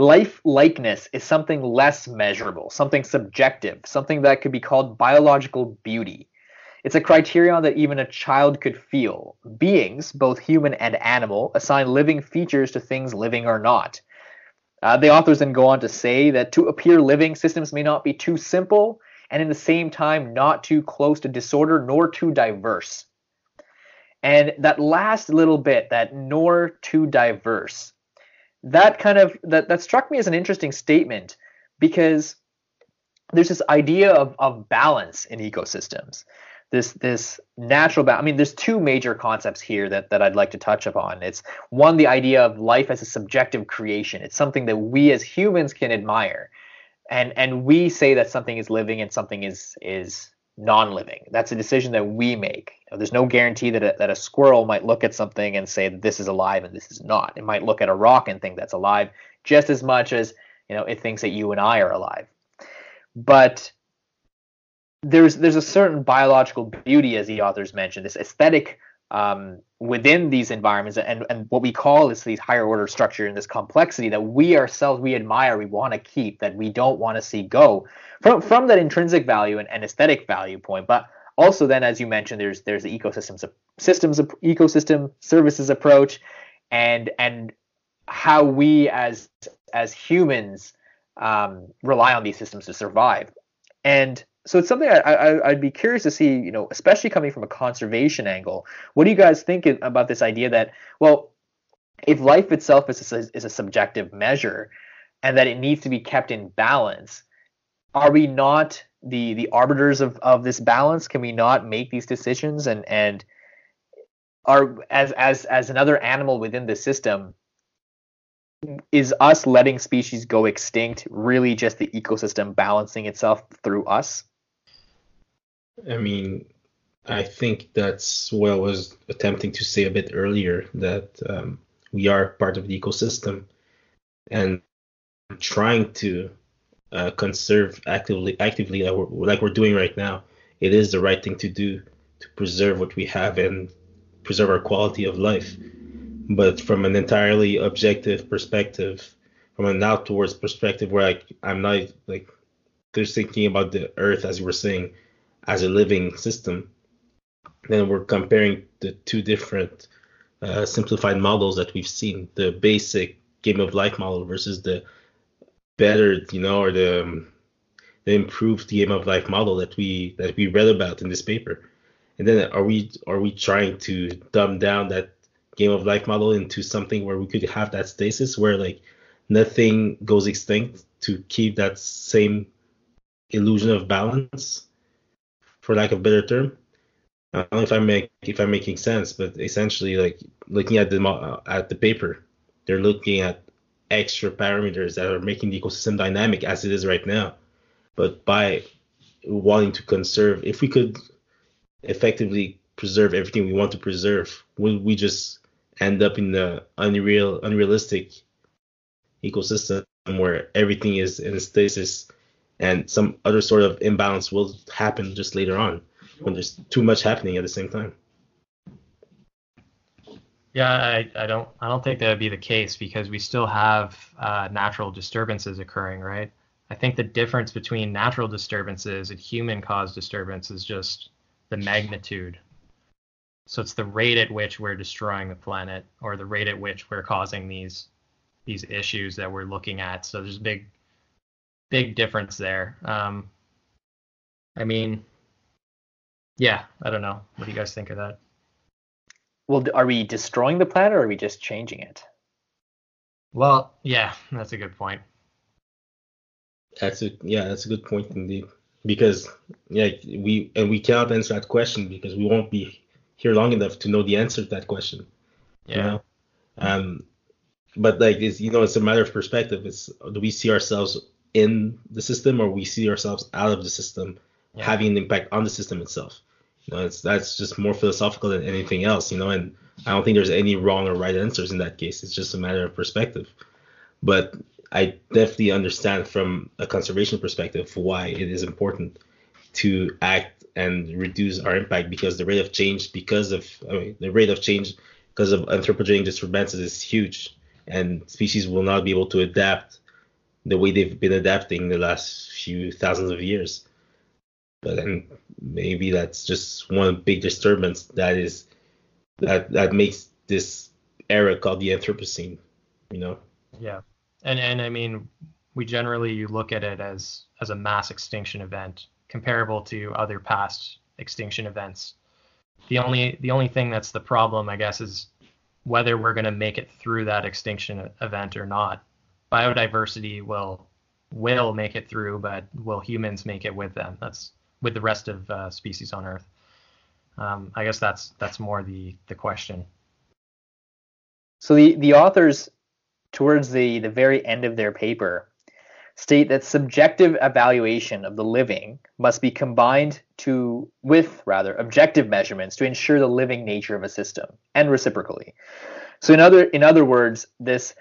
life likeness is something less measurable, something subjective, something that could be called biological beauty. It's a criterion that even a child could feel. Beings, both human and animal, assign living features to things living or not. Uh, the authors then go on to say that to appear living, systems may not be too simple and in the same time not too close to disorder nor too diverse. And that last little bit, that nor too diverse, that kind of that, that struck me as an interesting statement because there's this idea of, of balance in ecosystems this this natural balance. I mean, there's two major concepts here that that I'd like to touch upon. It's one, the idea of life as a subjective creation. It's something that we as humans can admire, and and we say that something is living and something is is non-living. That's a decision that we make. You know, there's no guarantee that a, that a squirrel might look at something and say that this is alive and this is not. It might look at a rock and think that's alive just as much as you know it thinks that you and I are alive. But there's there's a certain biological beauty, as the authors mentioned, this aesthetic um, within these environments, and and what we call is these higher order structure and this complexity that we ourselves we admire, we want to keep, that we don't want to see go from from that intrinsic value and, and aesthetic value point, but also then as you mentioned there's there's the ecosystems systems ecosystem services approach and and how we as as humans um, rely on these systems to survive. And so it's something I, I I'd be curious to see, you know, especially coming from a conservation angle. What do you guys think about this idea that, well, if life itself is a, is a subjective measure, and that it needs to be kept in balance, are we not the the arbiters of, of this balance? Can we not make these decisions and and are as as as another animal within the system? Is us letting species go extinct really just the ecosystem balancing itself through us?
I mean, I think that's what I was attempting to say a bit earlier that um, we are part of the ecosystem and trying to uh, conserve actively, actively like we're, like we're doing right now. It is the right thing to do to preserve what we have and preserve our quality of life. But from an entirely objective perspective, from an outwards perspective, where I, I'm not like just thinking about the earth as you were saying, as a living system, then we're comparing the two different uh, simplified models that we've seen the basic game of life model versus the better, you know, or the, um, the improved game of life model that we that we read about in this paper. And then are we are we trying to dumb down that game of life model into something where we could have that stasis where like nothing goes extinct to keep that same illusion of balance for lack of a better term. I don't know if I make if I'm making sense, but essentially, like looking at the uh, at the paper, they're looking at extra parameters that are making the ecosystem dynamic as it is right now. But by wanting to conserve, if we could effectively preserve everything we want to preserve? Would we just end up in the unreal, unrealistic ecosystem where everything is in stasis and some other sort of imbalance will happen just later on when there's too much happening at the same time?
Yeah, I, I don't I don't think that would be the case because we still have uh, natural disturbances occurring, right? I think the difference between natural disturbances and human caused disturbance is just the magnitude. So it's the rate at which we're destroying the planet or the rate at which we're causing these these issues that we're looking at. So there's a big big difference there. Um, I mean, yeah, I don't know. What do you guys think of that?
Well, are we destroying the planet or are we just changing it?
Well, yeah, that's a good point.
That's a yeah, that's a good point indeed. Because yeah, we and we cannot answer that question because we won't be here long enough to know the answer to that question.
Yeah.
You know? Um, but like it's you know it's a matter of perspective. It's do we see ourselves in the system or we see ourselves out of the system yeah. having an impact on the system itself? You know, it's that's just more philosophical than anything else. You know, and I don't think there's any wrong or right answers in that case. It's just a matter of perspective. But I definitely understand from a conservation perspective why it is important to act and reduce our impact because the rate of change because of I mean, the rate of change because of anthropogenic disturbances is huge and species will not be able to adapt the way they've been adapting the last few thousands of years. But then maybe that's just one big disturbance that is that that makes this era called the Anthropocene, you know.
Yeah and and I mean, we generally you look at it as as a mass extinction event comparable to other past extinction events. The only the only thing that's the problem, I guess, is whether we're going to make it through that extinction event or not. Biodiversity will will make it through, but will humans make it with them? That's with the rest of uh, species on Earth. Um, I guess that's that's more the the question.
So the the authors towards the, the very end of their paper, state that subjective evaluation of the living must be combined to with rather objective measurements to ensure the living nature of a system and reciprocally. So in other in other words, this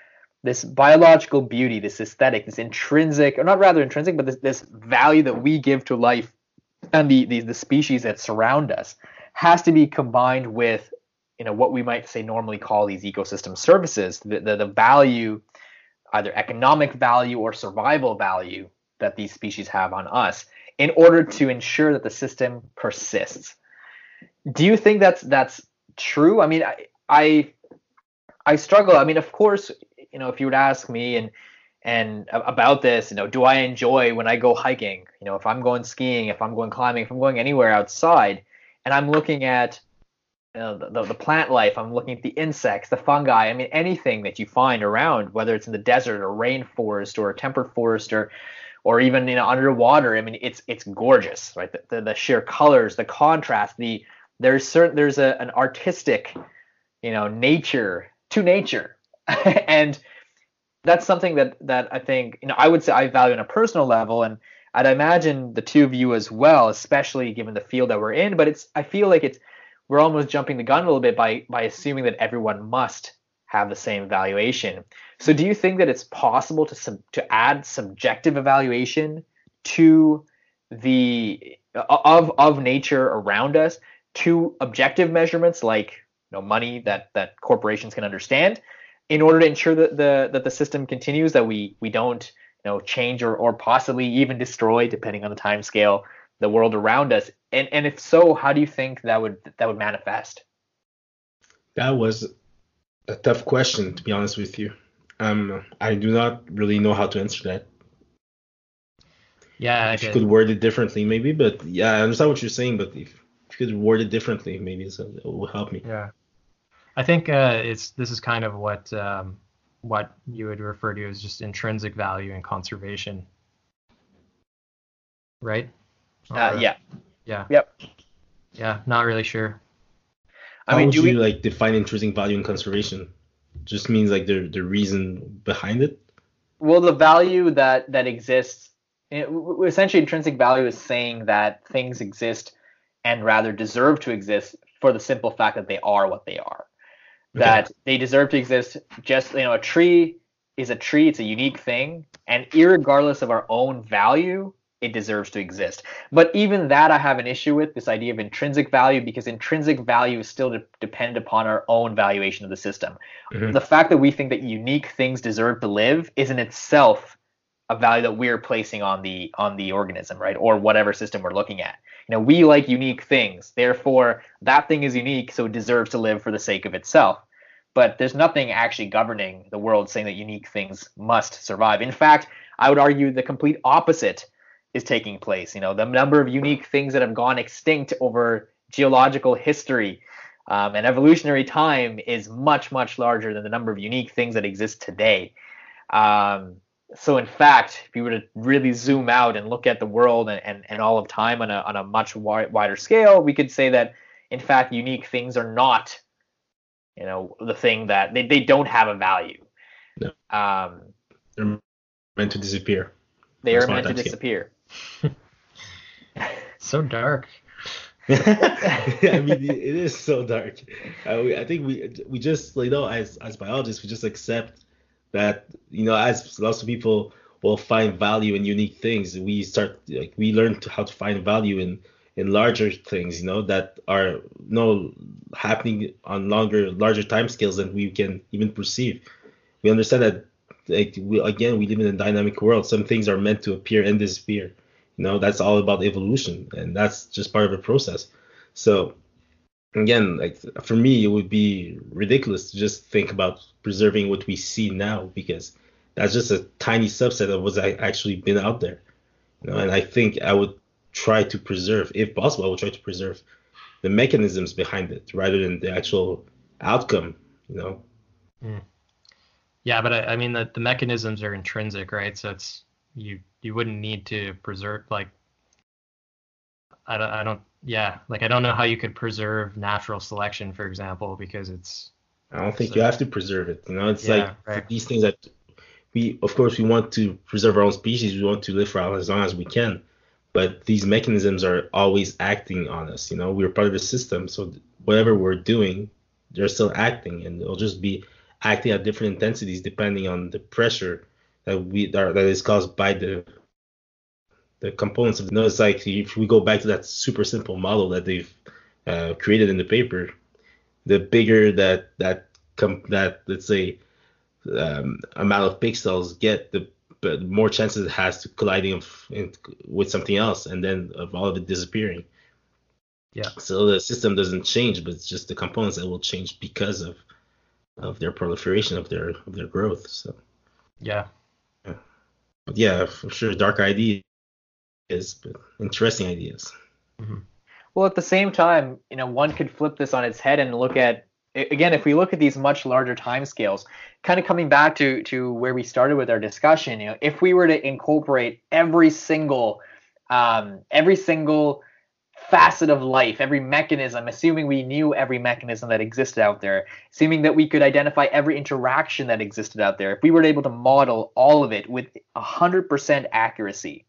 this biological beauty, this aesthetic, this intrinsic, or not rather intrinsic, but this, this value that we give to life and the, the, the species that surround us has to be combined with you know what we might say normally call these ecosystem services the, the, the value either economic value or survival value that these species have on us in order to ensure that the system persists. Do you think that's that's true? I mean i i, I struggle. I mean of course you know if you would ask me and and about this you know do i enjoy when i go hiking you know if i'm going skiing if i'm going climbing if i'm going anywhere outside and i'm looking at uh, the, the plant life. I'm looking at the insects, the fungi. I mean, anything that you find around, whether it's in the desert or rainforest or temperate forest or or even you know underwater. I mean, it's it's gorgeous, right? The, the, the sheer colors, the contrast, the there's certain there's a, an artistic, you know, nature to nature, and that's something that that I think you know I would say I value on a personal level, and I'd imagine the two of you as well, especially given the field that we're in. But it's I feel like it's we're almost jumping the gun a little bit by by assuming that everyone must have the same valuation. So do you think that it's possible to sub, to add subjective evaluation to the of of nature around us to objective measurements like you know money that that corporations can understand in order to ensure that the that the system continues that we we don't you know change or, or possibly even destroy depending on the time scale the world around us. And and if so how do you think that would that would manifest?
That was a tough question to be honest with you. Um i do not really know how to answer that.
Yeah
if you could word it differently maybe but yeah i understand what you're saying but if, if you could word it differently maybe it will help me.
Yeah i think uh, it's this is kind of what um, what you would refer to as just intrinsic value and conservation right
uh, yeah.
Yeah.
Yep.
Yeah, not really sure.
I How mean, would do you we... like define intrinsic value and conservation? Just means like the the reason behind it.
Well, the value that that exists, it, essentially, intrinsic value is saying that things exist and rather deserve to exist for the simple fact that they are what they are. Okay. That they deserve to exist. Just you know, a tree is a tree. It's a unique thing, and regardless of our own value, it deserves to exist. But even that, I have an issue with this idea of intrinsic value because intrinsic value is still de- dependent upon our own valuation of the system. Mm-hmm. The fact that we think that unique things deserve to live is in itself a value that we're placing on the on the organism, right, or whatever system we're looking at. You know, we like unique things, therefore that thing is unique, so it deserves to live for the sake of itself. But there's nothing actually governing the world saying that unique things must survive. In fact, I would argue the complete opposite is taking place. You know, the number of unique things that have gone extinct over geological history um, and evolutionary time is much, much larger than the number of unique things that exist today. Um, so in fact, if you were to really zoom out and look at the world and, and, and all of time on a, on a much wi- wider scale, we could say that in fact, unique things are not, you know, the thing that they, they don't have a value.
No. Um, They're meant to disappear.
They are meant to disappear.
so dark.
I mean, it is so dark. I, I think we we just you know as as biologists we just accept that you know as lots of people will find value in unique things we start like we learn to how to find value in in larger things you know that are you know happening on longer larger time scales than we can even perceive. We understand that like we, again we live in a dynamic world. Some things are meant to appear and disappear. You know that's all about evolution and that's just part of the process. So again, like for me, it would be ridiculous to just think about preserving what we see now because that's just a tiny subset of what's actually been out there. You know, and I think I would try to preserve, if possible, I would try to preserve the mechanisms behind it rather than the actual outcome. You know.
Mm. Yeah, but I, I mean the the mechanisms are intrinsic, right? So it's you you wouldn't need to preserve like I don't I don't yeah, like I don't know how you could preserve natural selection, for example, because it's.
I don't think so, you have to preserve it. You know, it's yeah, like right. these things that we, of course, we want to preserve our own species. We want to live for as long as we can, but these mechanisms are always acting on us. You know, we're part of the system, so whatever we're doing, they're still acting, and they'll just be acting at different intensities depending on the pressure that we that is caused by the the components of the. It's like if we go back to that super simple model that they've uh, created in the paper, the bigger that that com- that let's say um, amount of pixels get, the but more chances it has to colliding of, in, with something else, and then of all of it disappearing.
Yeah.
So the system doesn't change, but it's just the components that will change because of of their proliferation of their of their growth. So.
Yeah.
yeah. But yeah, for sure, dark ID is, but interesting ideas.
Mm-hmm. Well, at the same time, you know, one could flip this on its head and look at again, if we look at these much larger time scales, kind of coming back to to where we started with our discussion, you know, if we were to incorporate every single um, every single facet of life, every mechanism, assuming we knew every mechanism that existed out there, assuming that we could identify every interaction that existed out there, if we were able to model all of it with 100% accuracy,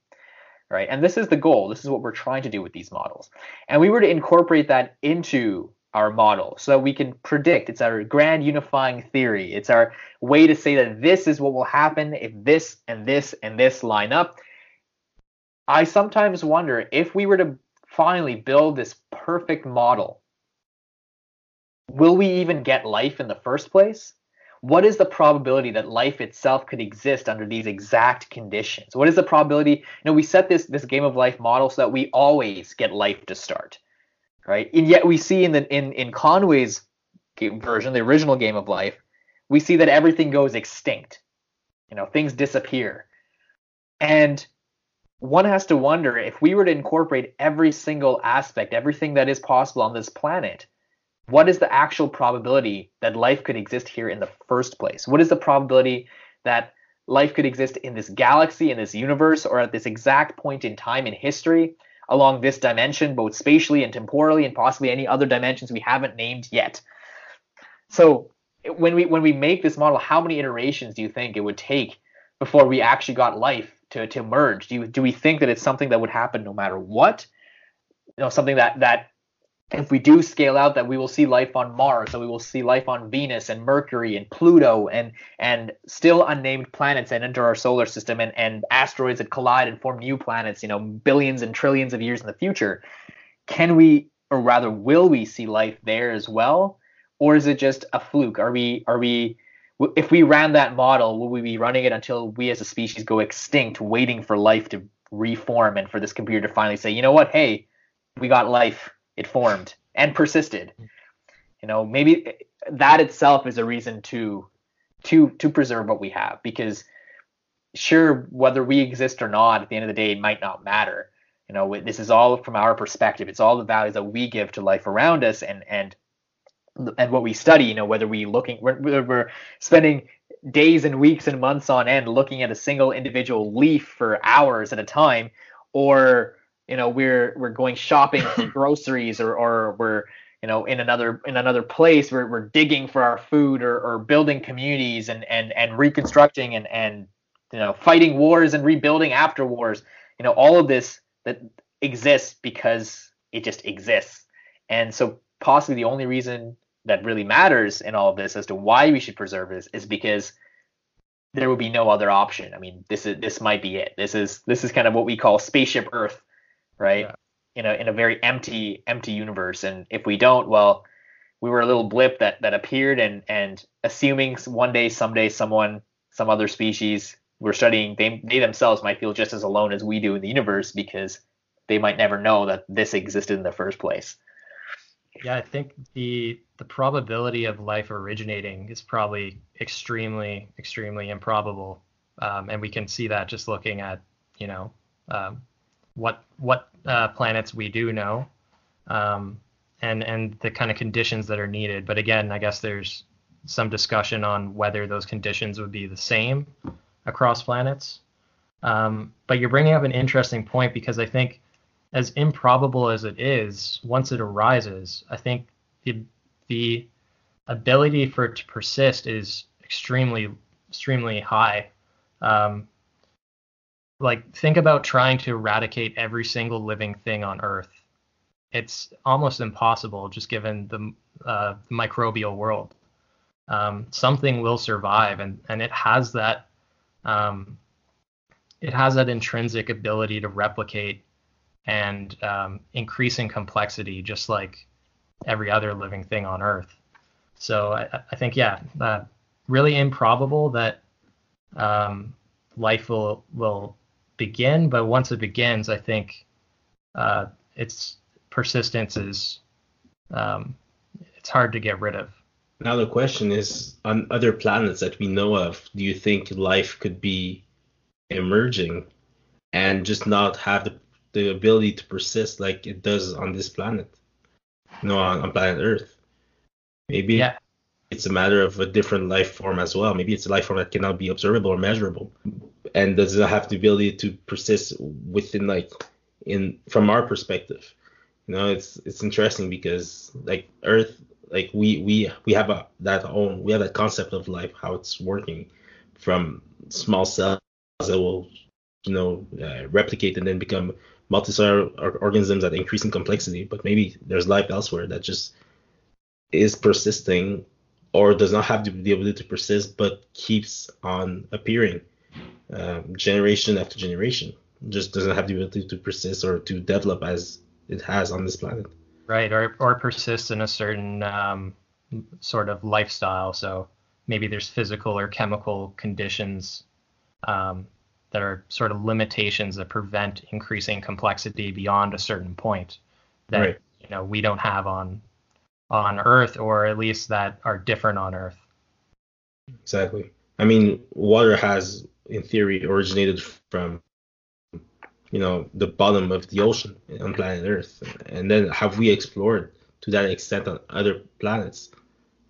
right? And this is the goal. This is what we're trying to do with these models. And we were to incorporate that into our model so that we can predict. It's our grand unifying theory. It's our way to say that this is what will happen if this and this and this line up. I sometimes wonder if we were to finally build this perfect model, will we even get life in the first place? What is the probability that life itself could exist under these exact conditions? What is the probability? You know, we set this this game of life model so that we always get life to start, right? And yet we see in the in in Conway's version, the original game of life, we see that everything goes extinct. You know, things disappear, and one has to wonder if we were to incorporate every single aspect, everything that is possible on this planet what is the actual probability that life could exist here in the first place? What is the probability that life could exist in this galaxy, in this universe, or at this exact point in time in history along this dimension, both spatially and temporally, and possibly any other dimensions we haven't named yet? So when we when we make this model, how many iterations do you think it would take before we actually got life to, to merge? Do you do we think that it's something that would happen no matter what? You know, something that that if we do scale out that we will see life on Mars, that we will see life on Venus and Mercury and Pluto and and still unnamed planets that enter our solar system and, and asteroids that collide and form new planets, you know, billions and trillions of years in the future. Can we or rather will we see life there as well? Or is it just a fluke? Are we are we if we ran that model, will we be running it until we as a species go extinct, waiting for life to reform and for this computer to finally say, you know what, hey, we got life it formed and persisted. You know, maybe that itself is a reason to to to preserve what we have because sure whether we exist or not at the end of the day it might not matter. You know, this is all from our perspective. It's all the values that we give to life around us and and and what we study, you know, whether we looking we're spending days and weeks and months on end looking at a single individual leaf for hours at a time or you know we're we're going shopping for groceries or or we're you know in another in another place we're, we're digging for our food or, or building communities and and and reconstructing and and you know fighting wars and rebuilding after wars you know all of this that exists because it just exists and so possibly the only reason that really matters in all of this as to why we should preserve this is because there would be no other option. I mean, this is this might be it. This is this is kind of what we call spaceship Earth right? Yeah. In a in a very empty empty universe, and if we don't, well, we were a little blip that that appeared, and and assuming one day, someday, someone, some other species we're studying, they they themselves might feel just as alone as we do in the universe because they might never know that this existed in the first place.
Yeah, I think the the probability of life originating is probably extremely extremely improbable, um, and we can see that just looking at you know um, what what uh, planets we do know, um, and and the kind of conditions that are needed. But again, I guess there's some discussion on whether those conditions would be the same across planets. Um, but you're bringing up an interesting point because I think, as improbable as it is, once it arises, I think the the ability for it to persist is extremely extremely high. Um, like think about trying to eradicate every single living thing on earth. It's almost impossible just given the uh, microbial world. Um, something will survive and and it has that um, it has that intrinsic ability to replicate and um, increase in complexity just like every other living thing on earth. So i, I think yeah uh, really improbable that um, life will will begin, but once it begins, I think uh, its persistence is um, it's hard to get rid of.
Now the question is, on other planets that we know of, do you think life could be emerging and just not have the, the ability to persist like it does on this planet? You know, on, on planet Earth. Maybe yeah. it's a matter of a different life form as well. Maybe it's a life form that cannot be observable or measurable and does it have the ability to persist within like in from our perspective? You know it's it's interesting because like earth like we we we have a that own we have that concept of life how it's working from small cells that will you know uh, replicate and then become multicellular organisms at increasing complexity. But maybe there's life elsewhere that just is persisting or does not have the ability to persist but keeps on appearing um, generation after generation. Just doesn't have the ability to persist or to develop as it has on this planet.
Right, or or persist in a certain um, sort of lifestyle. So maybe there's physical or chemical conditions um, that are sort of limitations that prevent increasing complexity beyond a certain point that right. you know we don't have on on Earth, or at least that are different on Earth.
Exactly. I mean, water has in theory originated from you know the bottom of the ocean on planet Earth, and then have we explored to that extent on other planets?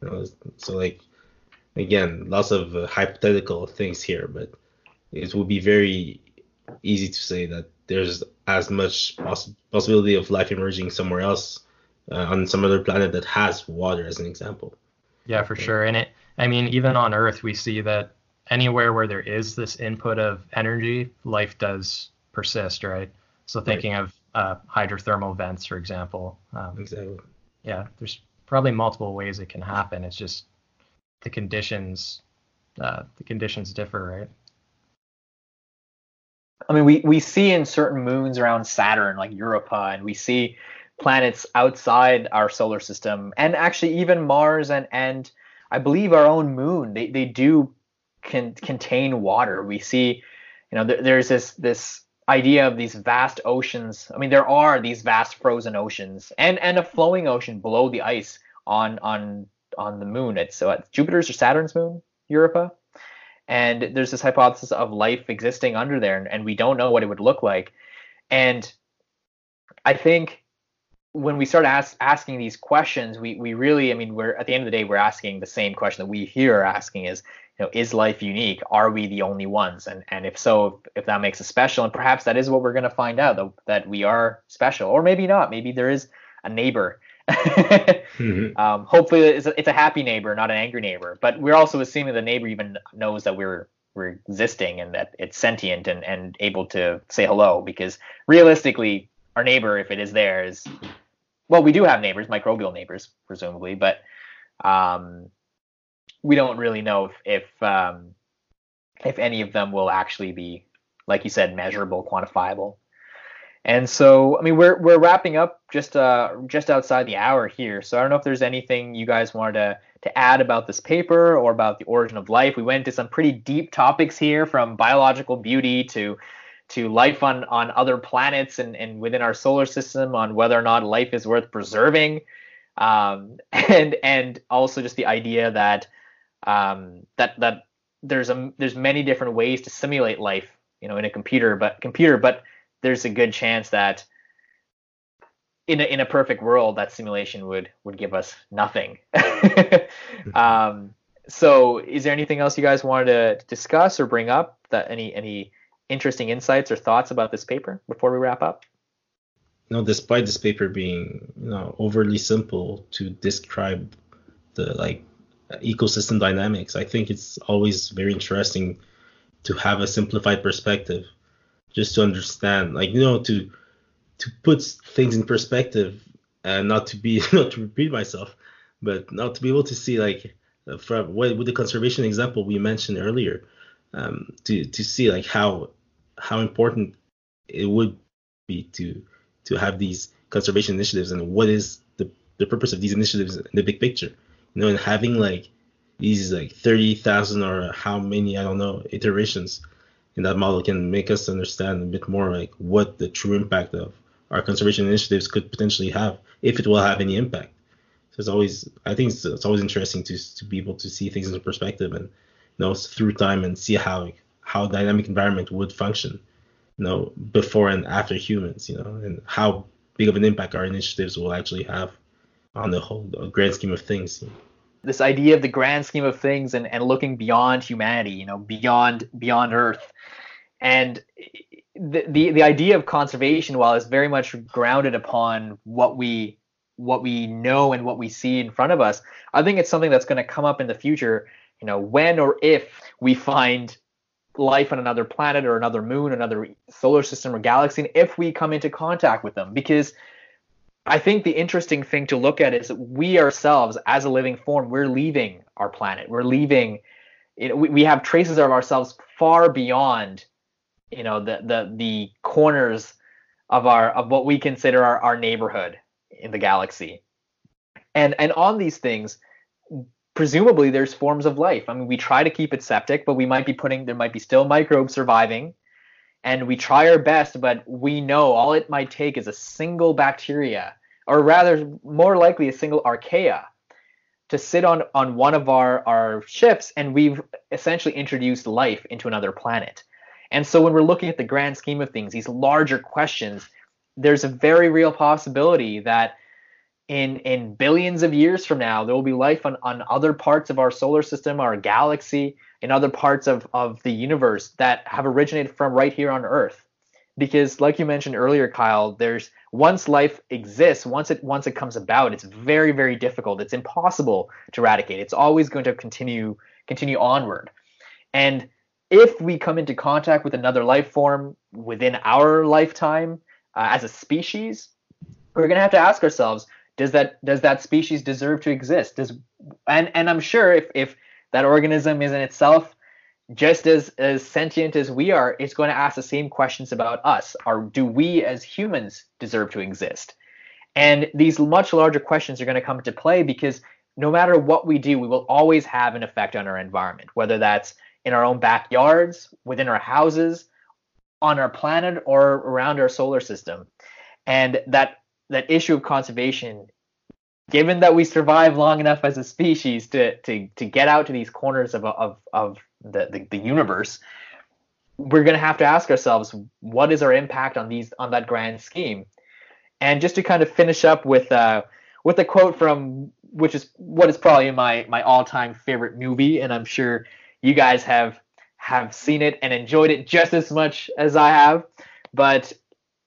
You know, so like again, lots of uh, hypothetical things here, but it would be very easy to say that there's as much poss- possibility of life emerging somewhere else uh, on some other planet that has water, as an example.
Yeah, for sure. And it, I mean, even on Earth, we see that anywhere where there is this input of energy, life does persist, right? So thinking right. of uh, hydrothermal vents, for example. Um,
exactly.
Yeah, there's probably multiple ways it can happen. It's just the conditions, uh, the conditions differ, right?
I mean, we, we see in certain moons around Saturn, like Europa, and we see planets outside our solar system, and actually even Mars and and I believe our own moon. They they do can contain water. We see, you know, there, there's this this idea of these vast oceans. I mean, there are these vast frozen oceans and and a flowing ocean below the ice on on on the moon. It's it's Jupiter's or Saturn's moon, Europa. And there's this hypothesis of life existing under there, and, and we don't know what it would look like. And I think when we start ask, asking these questions, we, we really, I mean, we're at the end of the day, we're asking the same question that we here are asking is, you know, is life unique? Are we the only ones? And and if so, if, if that makes us special, and perhaps that is what we're going to find out that, that we are special, or maybe not. Maybe there is a neighbor. mm-hmm. um, hopefully, it's a, it's a happy neighbor, not an angry neighbor. But we're also assuming the neighbor even knows that we're we're existing and that it's sentient and, and able to say hello because realistically our neighbor if it is there is well we do have neighbors microbial neighbors presumably but um, we don't really know if if, um, if any of them will actually be, like you said, measurable, quantifiable. And so, I mean, we're we're wrapping up just uh just outside the hour here. So I don't know if there's anything you guys wanted to to add about this paper or about the origin of life. We went into some pretty deep topics here, from biological beauty to to life on on other planets and and within our solar system, on whether or not life is worth preserving, um, and and also just the idea that um, that that there's a there's many different ways to simulate life, you know, in a computer, but computer, but there's a good chance that in a, in a perfect world, that simulation would would give us nothing. um, so, is there anything else you guys wanted to discuss or bring up? That any any interesting insights or thoughts about this paper before we wrap up?
No, despite this paper being you know overly simple to describe the like ecosystem dynamics. I think it's always very interesting to have a simplified perspective, just to understand, like you know, to to put things in perspective and not to be not to repeat myself, but not to be able to see like from what with the conservation example we mentioned earlier, um, to to see like how how important it would be to to have these conservation initiatives and what is the the purpose of these initiatives in the big picture you know, and having like these like 30,000 or how many, I don't know, iterations in that model can make us understand a bit more like what the true impact of our conservation initiatives could potentially have, if it will have any impact. So it's always, I think it's, it's always interesting to, to be able to see things in perspective and, you know, through time and see how, how dynamic environment would function, you know, before and after humans, you know, and how big of an impact our initiatives will actually have on the whole the grand scheme of things.
This idea of the grand scheme of things and, and looking beyond humanity, you know, beyond beyond Earth, and the, the the idea of conservation, while it's very much grounded upon what we what we know and what we see in front of us, I think it's something that's going to come up in the future. You know, when or if we find life on another planet or another moon, another solar system or galaxy, and if we come into contact with them, because I think the interesting thing to look at is we ourselves, as a living form, we're leaving our planet. We're leaving. We, we have traces of ourselves far beyond, you know, the the the corners of our of what we consider our, our neighborhood in the galaxy. And and on these things, presumably there's forms of life. I mean, we try to keep it septic, but we might be putting there might be still microbes surviving and we try our best, but we know all it might take is a single bacteria, or rather, more likely, a single archaea to sit on, on one of our, our ships, and we've essentially introduced life into another planet. And so, when we're looking at the grand scheme of things, these larger questions, there's a very real possibility that in in billions of years from now, there will be life on, on other parts of our solar system, our galaxy, in other parts of, of the universe that have originated from right here on Earth. Because like you mentioned earlier, Kyle, there's once life exists, once it once it comes about, it's very, very difficult. It's impossible to eradicate. It's always going to continue continue onward. And if we come into contact with another life form within our lifetime, uh, as a species, we're going to have to ask ourselves: Does that does that species deserve to exist? Does and and I'm sure if if that organism is in itself just as as sentient as we are, it's going to ask the same questions about us. Or do we as humans deserve to exist? And these much larger questions are going to come into play because no matter what we do, we will always have an effect on our environment, whether that's in our own backyards, within our houses, on our planet, or around our solar system. And that that issue of conservation, given that we survive long enough as a species to to to get out to these corners of of of the, the, the universe, we're going to have to ask ourselves what is our impact on these on that grand scheme. And just to kind of finish up with uh, with a quote from which is what is probably my my all-time favorite movie, and I'm sure you guys have have seen it and enjoyed it just as much as I have. But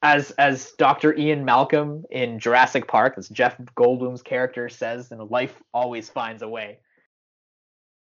as as Dr. Ian Malcolm in Jurassic Park, as Jeff Goldblum's character says, life always finds a way.